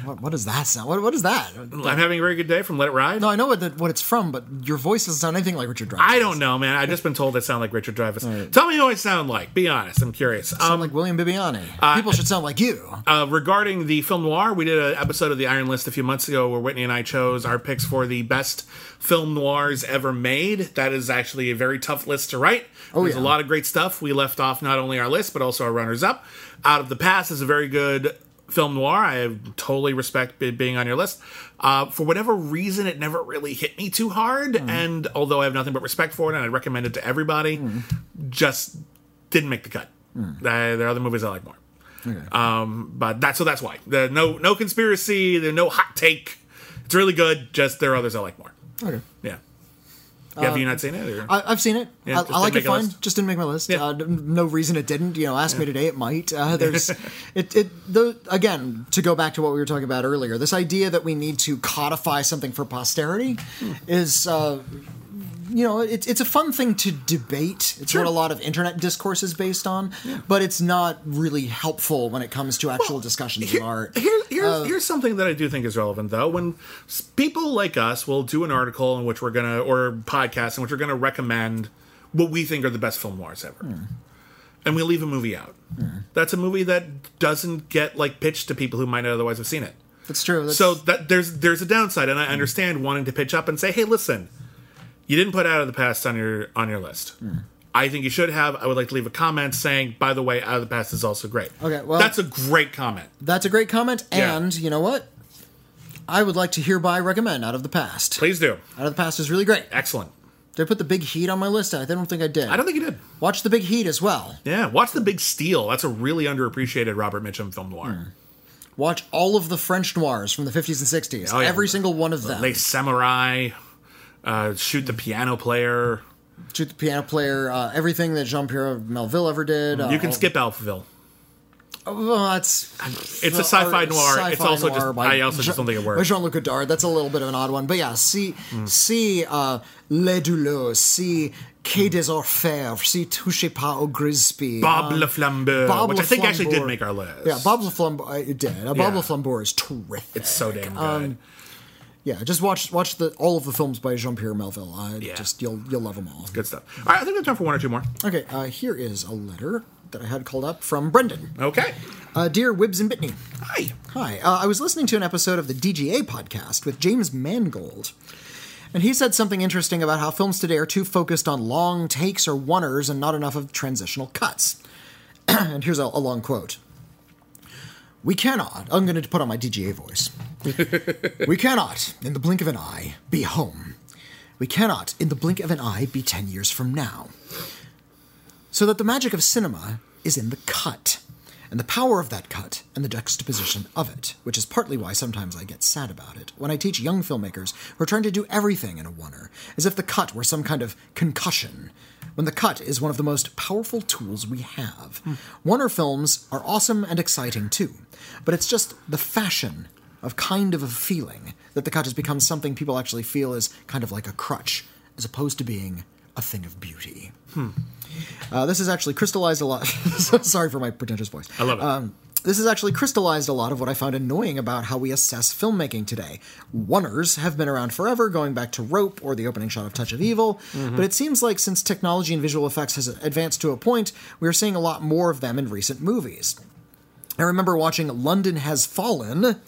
What, what does that sound? What, what is that? I'm having a very good day from Let It Ride. No, I know what, the, what it's from, but your voice doesn't sound anything like Richard Dreyfuss. I don't know, man. I've just been told I sound like Richard Dreyfuss. Tell me who I sound like. Be honest. I'm curious. sound Um, like William Bibiani. People should sound like you. uh, regarding the film noir, we did an episode of the Iron List a few months ago where Witney and I chose our picks for the best film noirs ever made. That is actually a very tough list to write. Oh, There's yeah. a lot of great stuff. We left off not only our list, but also our runners up. Out of the Past is a very good film noir. I totally respect it being on your list. Uh, for whatever reason, it never really hit me too hard. Hmm. And although I have nothing but respect for it and I recommend it to everybody, Hmm. just didn't make the cut. Uh, there are other movies I like more. Um, but that's so that's why. The no no conspiracy, the no hot take. It's really good. Just there are others I like more. Okay. Yeah. Have you not seen it? Or? I, I've seen it. Yeah, I, I like it fine. list? Just didn't make my list. Yeah. Uh, no reason it didn't. You know, ask me today, it might. Uh, there's, it. It. The, again, to go back to what we were talking about earlier, this idea that we need to codify something for posterity Hmm. is. Uh, you know, it's it's a fun thing to debate. It's Sure. what a lot of internet discourse is based on, but it's not really helpful when it comes to actual discussions Here- of art. Here, here's, uh, here's something that I do think is relevant, though. When people like us will do an article in which we're gonna, or podcast in which we're gonna recommend what we think are the best film noirs ever, hmm. and we leave a movie out. Hmm. That's a movie that doesn't get like pitched to people who might not otherwise have seen it. That's true. That's, So that there's there's a downside, and I understand wanting to pitch up and say, "Hey, listen, you didn't put Out of the Past on your on your list. Hmm. I think you should have. I would like to leave a comment saying, by the way, Out of the Past is also great. Okay, well- that's a great comment. that's a great comment. Yeah. And you know what? I would like to hereby recommend Out of the Past. Please do. Out of the Past is really great. Excellent. Did I put the Big Heat on my list? I don't think I did. I don't think you did. Watch the Big Heat as well. Yeah, watch The Big Steal. That's a really underappreciated Robert Mitchum film noir. Hmm. Watch all of the French noirs from the 50s and 60s. Oh, yeah. Every single one of them. Les Samurai, uh, Shoot the Piano Player. Shoot the Piano Player, uh, everything that Jean Pierre Melville ever did. Uh, You can skip Alphaville. Well, that's It's a sci-fi noir. sci-fi it's also noir just. I also Jean- just don't think it works. Jean-Luc Godard. That's a little bit of an odd one, but yeah. See, see, uh, Le Doulos, see, Quai des Orfèvres, see, Touchez pas au Grisby. Bob uh, Le Flambeur, Bob which I think Le actually did make our list. Yeah, Bob Le Flambeur. It did. Uh, Bob Yeah. Le Flambeur is terrific. It's so damn good. Um, Yeah, just watch watch the all of the films by Jean Pierre Melville. I Yeah. just you'll you'll love them all. Good stuff. All right, I think we have time for one or two more. Okay, uh, here is a letter that I had called up from Brendan. Okay. Uh, Dear Wibs and Bitney, Hi. hi. Uh, I was listening to an episode of the DGA podcast with James Mangold. And he said something interesting about how films today are too focused on long takes or oneers and not enough of transitional cuts. and here's a, a long quote. We cannot, I'm going to put on my DGA voice. we cannot, in the blink of an eye, be home. We cannot, in the blink of an eye, be 10 years from now. So that the magic of cinema is in the cut, and the power of that cut, and the juxtaposition of it, which is partly why sometimes I get sad about it when I teach young filmmakers who are trying to do everything in a oneer, as if the cut were some kind of concussion, when the cut is one of the most powerful tools we have. Hmm. Oneer films are awesome and exciting too, but it's just the fashion of kind of a feeling that the cut has become something people actually feel is kind of like a crutch, as opposed to being a thing of beauty. Uh, this has actually crystallized a lot. Sorry for my pretentious voice. I love it. Um, this has actually crystallized a lot of what I found annoying about how we assess filmmaking today. Oneers have been around forever, going back to Rope or the opening shot of Touch of Evil, but it seems like since technology and visual effects has advanced to a point, we are seeing a lot more of them in recent movies. I remember watching London Has Fallen,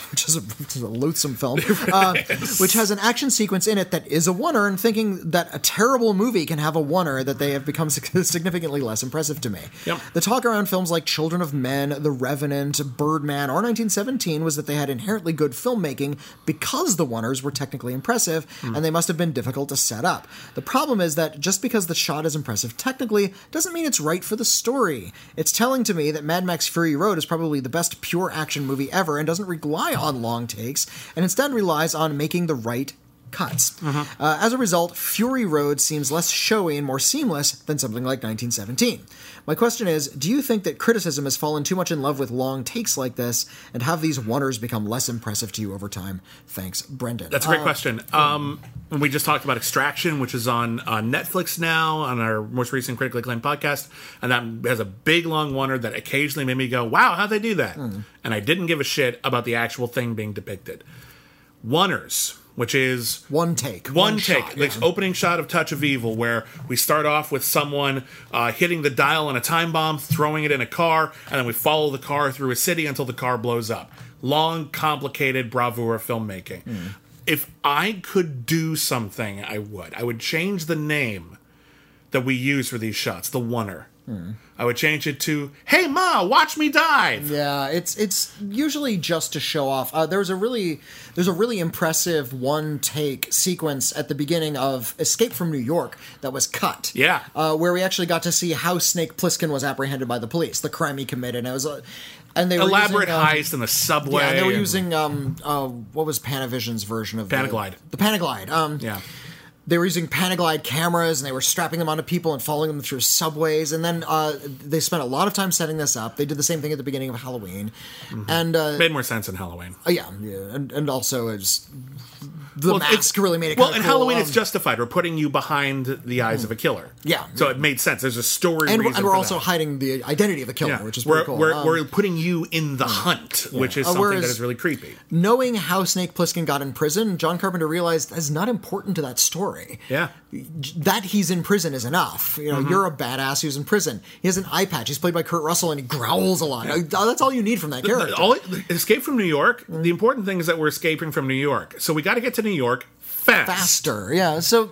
which is a, which is a loathsome film, uh, which has an action sequence in it that is a oneer, and thinking that a terrible movie can have a oneer that they have become significantly less impressive to me. Yep. The talk around films like Children of Men, The Revenant, Birdman, or 1917 was that they had inherently good filmmaking because the oneers were technically impressive, and they must have been difficult to set up. The problem is that just because the shot is impressive technically doesn't mean it's right for the story. It's telling to me that Mad Max Fury Road is probably the best pure action movie ever and doesn't rely on long takes, and instead relies on making the right cuts. Uh, as a result, Fury Road seems less showy and more seamless than something like 1917. My question is Do you think that criticism has fallen too much in love with long takes like this, and have these oneers become less impressive to you over time? Thanks, Brendan. That's a great uh, question. Um, and we just talked about Extraction, which is on on Netflix now, on our most recent critically acclaimed podcast, and that has a big long oneer that occasionally made me go, "Wow, how'd they do that?" Hmm. And I didn't give a shit about the actual thing being depicted. Oneers, which is one take. one, take, shot, like yeah. opening shot of Touch of Evil, where we start off with someone uh, hitting the dial on a time bomb, throwing it in a car, and then we follow the car through a city until the car blows up. Long, complicated bravura filmmaking. Hmm. If I could do something, I would. I would change the name that we use for these shots, the oneer. Hmm. I would change it to "Hey Ma, watch me dive." Yeah, it's it's usually just to show off. Uh, there's a really there's a really impressive one take sequence at the beginning of Escape from New York that was cut. Yeah. uh, where we actually got to see how Snake Plissken was apprehended by the police, the crime he committed. And it was a and they were Elaborate using, um, heist in the subway. Yeah, they were using um uh what was Panavision's version of the- Panaglide. The, Panaglide. Um, yeah. They were using Panaglide cameras and they were strapping them onto people and following them through subways. And then uh, they spent a lot of time setting this up. They did the same thing at the beginning of Halloween, and uh, Made more sense in Halloween. yeah, yeah, and, and also it's the Well, it's- mask really made it. Well, in cool. Halloween, Um, it's justified. We're putting you behind the eyes of a killer. Yeah. So it made sense. There's a story and, and we're also that. hiding the identity of the killer, Yeah. which is we're, cool. We're, Um, we're putting you in the hunt, which is Uh, something that is really creepy. knowing how Snake Plissken got in prison, John Carpenter realized that's not important to that story. Yeah. That he's in prison is enough. You know, Mm-hmm. you're a badass who's in prison. He has an eye patch. He's played by Kurt Russell, and he growls a lot. Uh, That's all you need from that character. All, escape from New York. The important thing is that we're escaping from New York. So we got to get to New York fast. faster. Yeah. So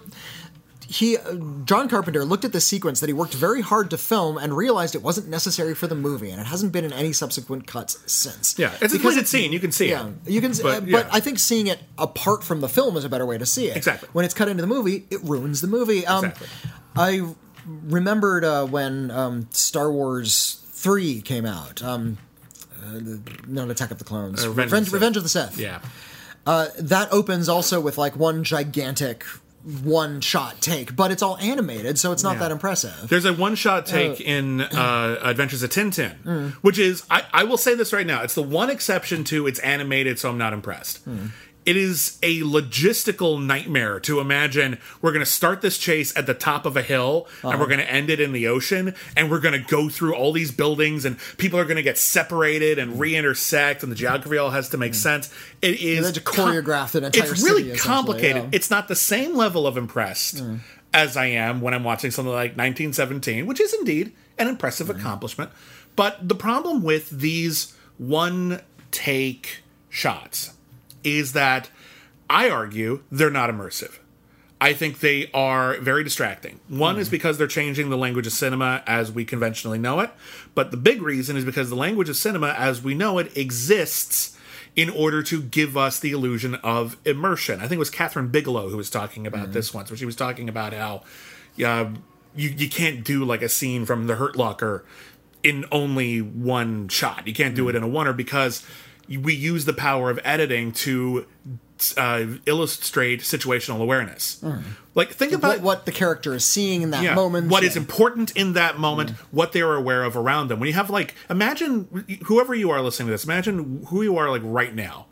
he, uh, John Carpenter, looked at the sequence that he worked very hard to film and realized it wasn't necessary for the movie, and it hasn't been in any subsequent cuts since. Yeah, it's a Because deleted scene. You can see Yeah, it. you can, but, But, uh, yeah. but I think seeing it apart from the film is a better way to see it. Exactly. When it's cut into the movie, it ruins the movie. Um, Exactly. I remembered uh, when um, Star Wars three came out. Um, uh, the- not Attack of the Clones. Uh, Revenge of the Revenge, Revenge of the Sith Yeah. that opens also with like one gigantic one shot take, but it's all animated, so it's not Yeah. that impressive. There's a one shot take in uh, Adventures of Tintin, which is, I, I will say this right now, it's the one exception to it's animated, so I'm not impressed. It is a logistical nightmare to imagine we're going to start this chase at the top of a hill and we're uh-huh. going to end it in the ocean and we're going to go through all these buildings and people are going to get separated and mm-hmm. re-intersect and the geography all has to make mm-hmm. sense. It is had to choreograph an entire It's really city, complicated. yeah. It's not the same level of impressed mm. as I am when I'm watching something like 1917, which is indeed an impressive mm-hmm. accomplishment. But the problem with these one take shots is that I argue they're not immersive. I think they are very distracting. One is because they're changing the language of cinema as we conventionally know it, but the big reason is because the language of cinema as we know it exists in order to give us the illusion of immersion. I think it was Kathryn Bigelow who was talking about this once, where she was talking about how uh, you you can't do like a scene from The Hurt Locker in only one shot. You can't do it in a oneer because we use the power of editing to uh, illustrate situational awareness. Like think about What, what the character is seeing in that yeah, moment. what yeah. is important in that moment, what they are aware of around them. When you have like, imagine whoever you are listening to this, imagine who you are like right now.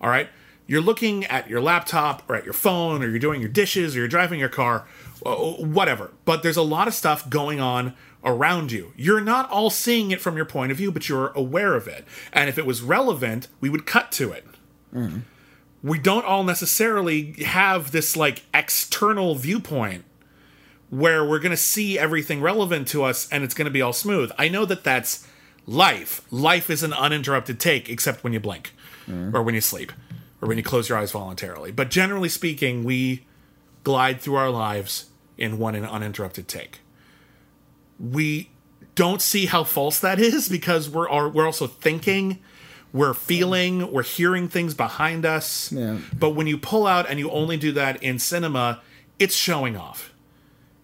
All right, you're looking at your laptop or at your phone, or you're doing your dishes, or you're driving your car, uh, whatever. But there's a lot of stuff going on around you. You're not all seeing it from your point of view, but you're aware of it. And if it was relevant, we would cut to it we don't all necessarily have this like external viewpoint where we're going to see everything relevant to us and it's going to be all smooth. I know that that's life. Life is an uninterrupted take except when you blink mm-hmm. or when you sleep or when you close your eyes voluntarily. But generally speaking, we glide through our lives in one uninterrupted take. We don't see how false that is because we're are, we're also thinking, we're feeling, we're hearing things behind us. Yeah. But when you pull out and you only do that in cinema, it's showing off.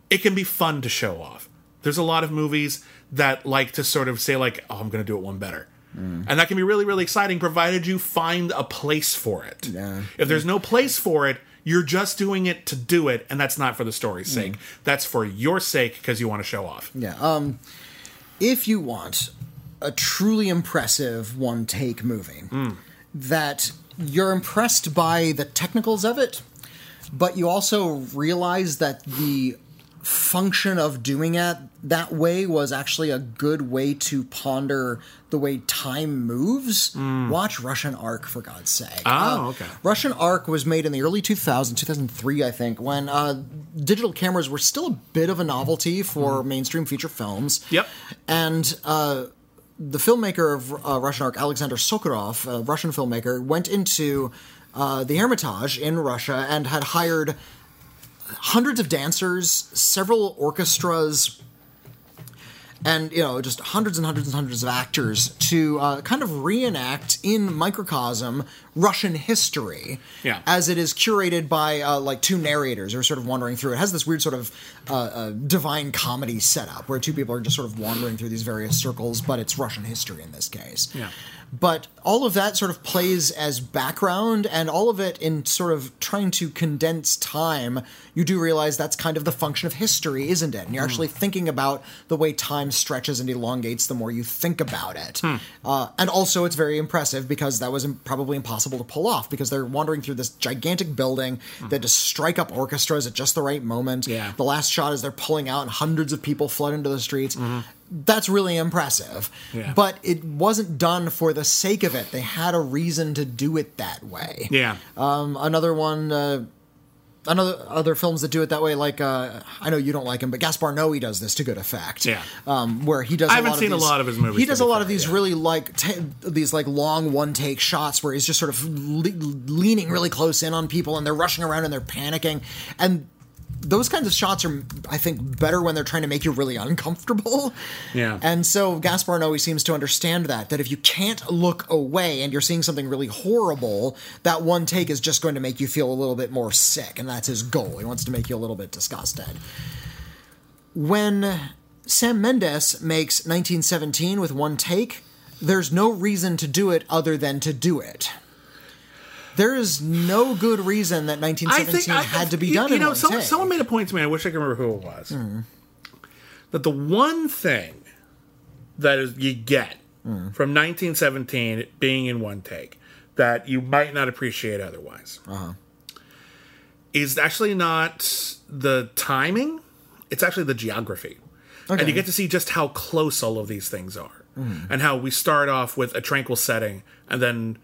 It can be fun to show off. There's a lot of movies that like to sort of say like, "Oh, I'm going to do it one better." Mm. And that can be really really exciting provided you find a place for it. Yeah. If there's no place for it, you're just doing it to do it, and that's not for the story's sake. That's for your sake because you want to show off. Yeah. Um, if you want a truly impressive one take movie that you're impressed by the technicals of it, but you also realize that the function of doing it that way was actually a good way to ponder the way time moves. Watch Russian Ark for God's sake. Oh, Uh, okay. Russian Ark was made in the early 2000s, 2003, I think, when uh, digital cameras were still a bit of a novelty for mainstream feature films. Yep. And uh, the filmmaker of uh, Russian Ark, Alexander Sokurov, a Russian filmmaker, went into uh, the Hermitage in Russia and had hired hundreds of dancers, several orchestras, and you know just hundreds and hundreds and hundreds of actors to uh, kind of reenact in microcosm Russian history, Yeah. as it is curated by uh, like two narrators who are sort of wandering through. It has this weird sort of uh, uh, divine comedy setup where two people are just sort of wandering through these various circles, but it's Russian history in this case. Yeah. But all of that sort of plays as background, and all of it in sort of trying to condense time. You do realize that's kind of the function of history, isn't it? And you're hmm. actually thinking about the way time stretches and elongates the more you think about it. Hmm. Uh, and also, it's very impressive because that was im- probably impossible to pull off because they're wandering through this gigantic building hmm. that just strike up orchestras at just the right moment. Yeah. The last shot is they're pulling out, and hundreds of people flood into the streets. Mm-hmm. That's really impressive. Yeah. But it wasn't done for the sake of it. They had a reason to do it that way. Yeah. Um, another one, uh, another other films that do it that way, like uh, I know you don't like him, but Gaspar Noé does this to good effect. Yeah. um, where he does. I a haven't lot seen a of these, lot of his movies, He does a lot fair, of these yeah. really like ta these like long one take shots where he's just sort of le- leaning really close in on people, and they're rushing around and they're panicking, and those kinds of shots are, I think, better when they're trying to make you really uncomfortable. Yeah. And so Gaspar Noé seems to understand that that if you can't look away and you're seeing something really horrible, that one take is just going to make you feel a little bit more sick, and that's his goal. He wants to make you a little bit disgusted. When Sam Mendes makes 1917 with one take, there's no reason to do it other than to do it. There is no good reason that 1917 I- had to be you- done You in know, one someone, someone made a point to me. I wish I could remember who it was. Hmm. That the one thing that is you get Hmm. from 1917 being in one take that you might not appreciate otherwise Uh-huh. is actually not the timing. It's actually the geography. And you get to see just how close all of these things are. Hmm. And how we start off with a tranquil setting and then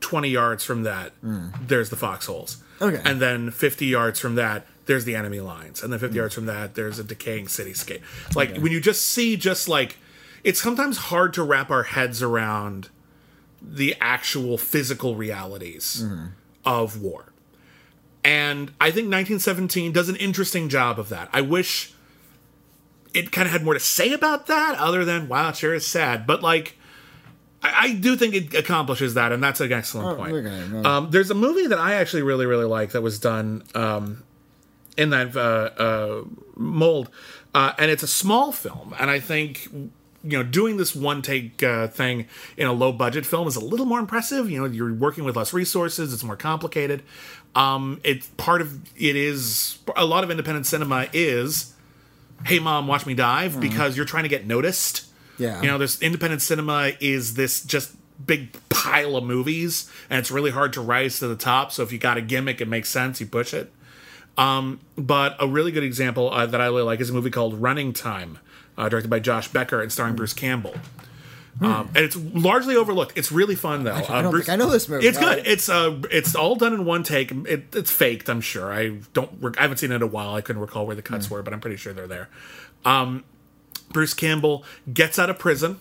20 yards from that, there's the foxholes. Okay. And then 50 yards from that, there's the enemy lines. And then 50 yards from that, there's a decaying cityscape. Like when you just see just like it's sometimes hard to wrap our heads around the actual physical realities mm-hmm. of war. And I think 1917 does an interesting job of that. I wish it kind of had more to say about that, other than wow, it sure is sad. But like, I, I do think it accomplishes that, and that's an excellent point. okay, no. Um, there's a movie that I actually really really like that was done um, in that uh, uh, mold, uh, and it's a small film, and I think. You know, doing this one take uh, thing in a low budget film is a little more impressive. You know, you're working with less resources; it's more complicated. Um, it's part of it is a lot of independent cinema is hey mom watch me dive because you're trying to get noticed Yeah. you know this independent cinema is this just big pile of movies and it's really hard to rise to the top so if you got a gimmick it makes sense you push it um, but a really good example uh, that i really like is a movie called running time uh, directed by josh becker and starring bruce campbell um, and it's largely overlooked. It's really fun though. I don't think I know this movie. It's No. good. It's uh, it's all done in one take. It, it's faked, I'm sure. I don't. I haven't seen it in a while. I couldn't recall where the cuts were, but I'm pretty sure they're there. Um, Bruce Campbell gets out of prison,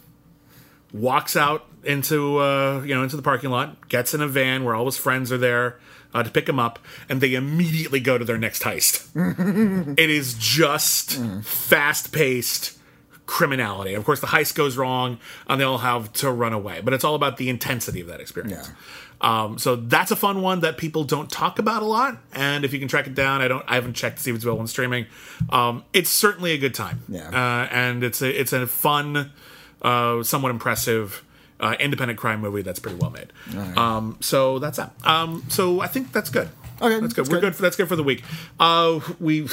walks out into uh, you know into the parking lot, gets in a van where all his friends are there uh, to pick him up, and they immediately go to their next heist. it is just fast paced criminality. Of course, the heist goes wrong, and they all have to run away. But it's all about the intensity of that experience. Um, so that's a fun one that people don't talk about a lot. And if you can track it down, I don't. I haven't checked to see if it's available on streaming. Um, it's certainly a good time. Yeah. Uh, and it's a it's a fun, uh, somewhat impressive. Uh, independent crime movie that's pretty well made. Um, so that's that. Um, so I think that's good. Okay, that's good. that's We're good. good. For, that's good for the week. Uh, we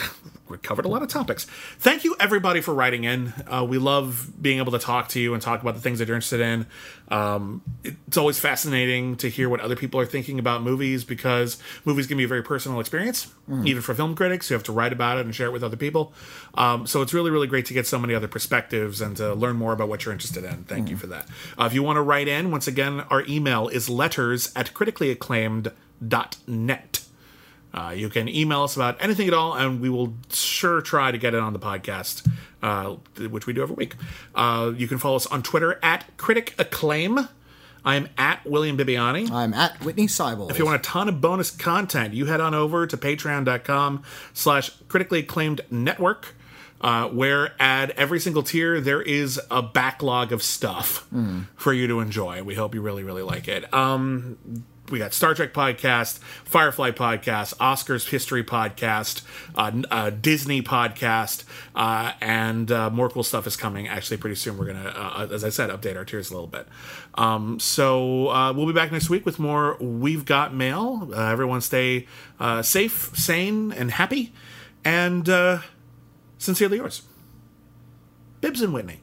we covered a lot of topics. Thank you everybody for writing in. Uh, we love being able to talk to you and talk about the things that you're interested in. Um, it's always fascinating to hear what other people are thinking about movies because movies can be a very personal experience, Mm-hmm. even for film critics who have to write about it and share it with other people. Um, so it's really, really great to get so many other perspectives and to learn more about what you're interested in. Thank you for that. Uh, if you want to write in, once again, our email is letters at criticallyacclaimed.net. Uh, you can email us about anything at all, and we will sure try to get it on the podcast, uh, which we do every week. Uh, you can follow us on Twitter at Critic Acclaim. I'm at William Bibiani. I'm at Witney Seibel. If you want a ton of bonus content, you head on over to patreon.com slash critically acclaimed network, uh, where at every single tier there is a backlog of stuff for you to enjoy. We hope you really, really like it. Um, we got Star Trek podcast, Firefly podcast, Oscars history podcast, uh, uh, Disney podcast, uh, and uh, more cool stuff is coming. Actually, pretty soon we're gonna, as I said, update our tiers a little bit. Um, so we'll be back next week with more. We've got mail. Everyone stay safe, sane, and happy. And sincerely yours, Bibbs and Witney.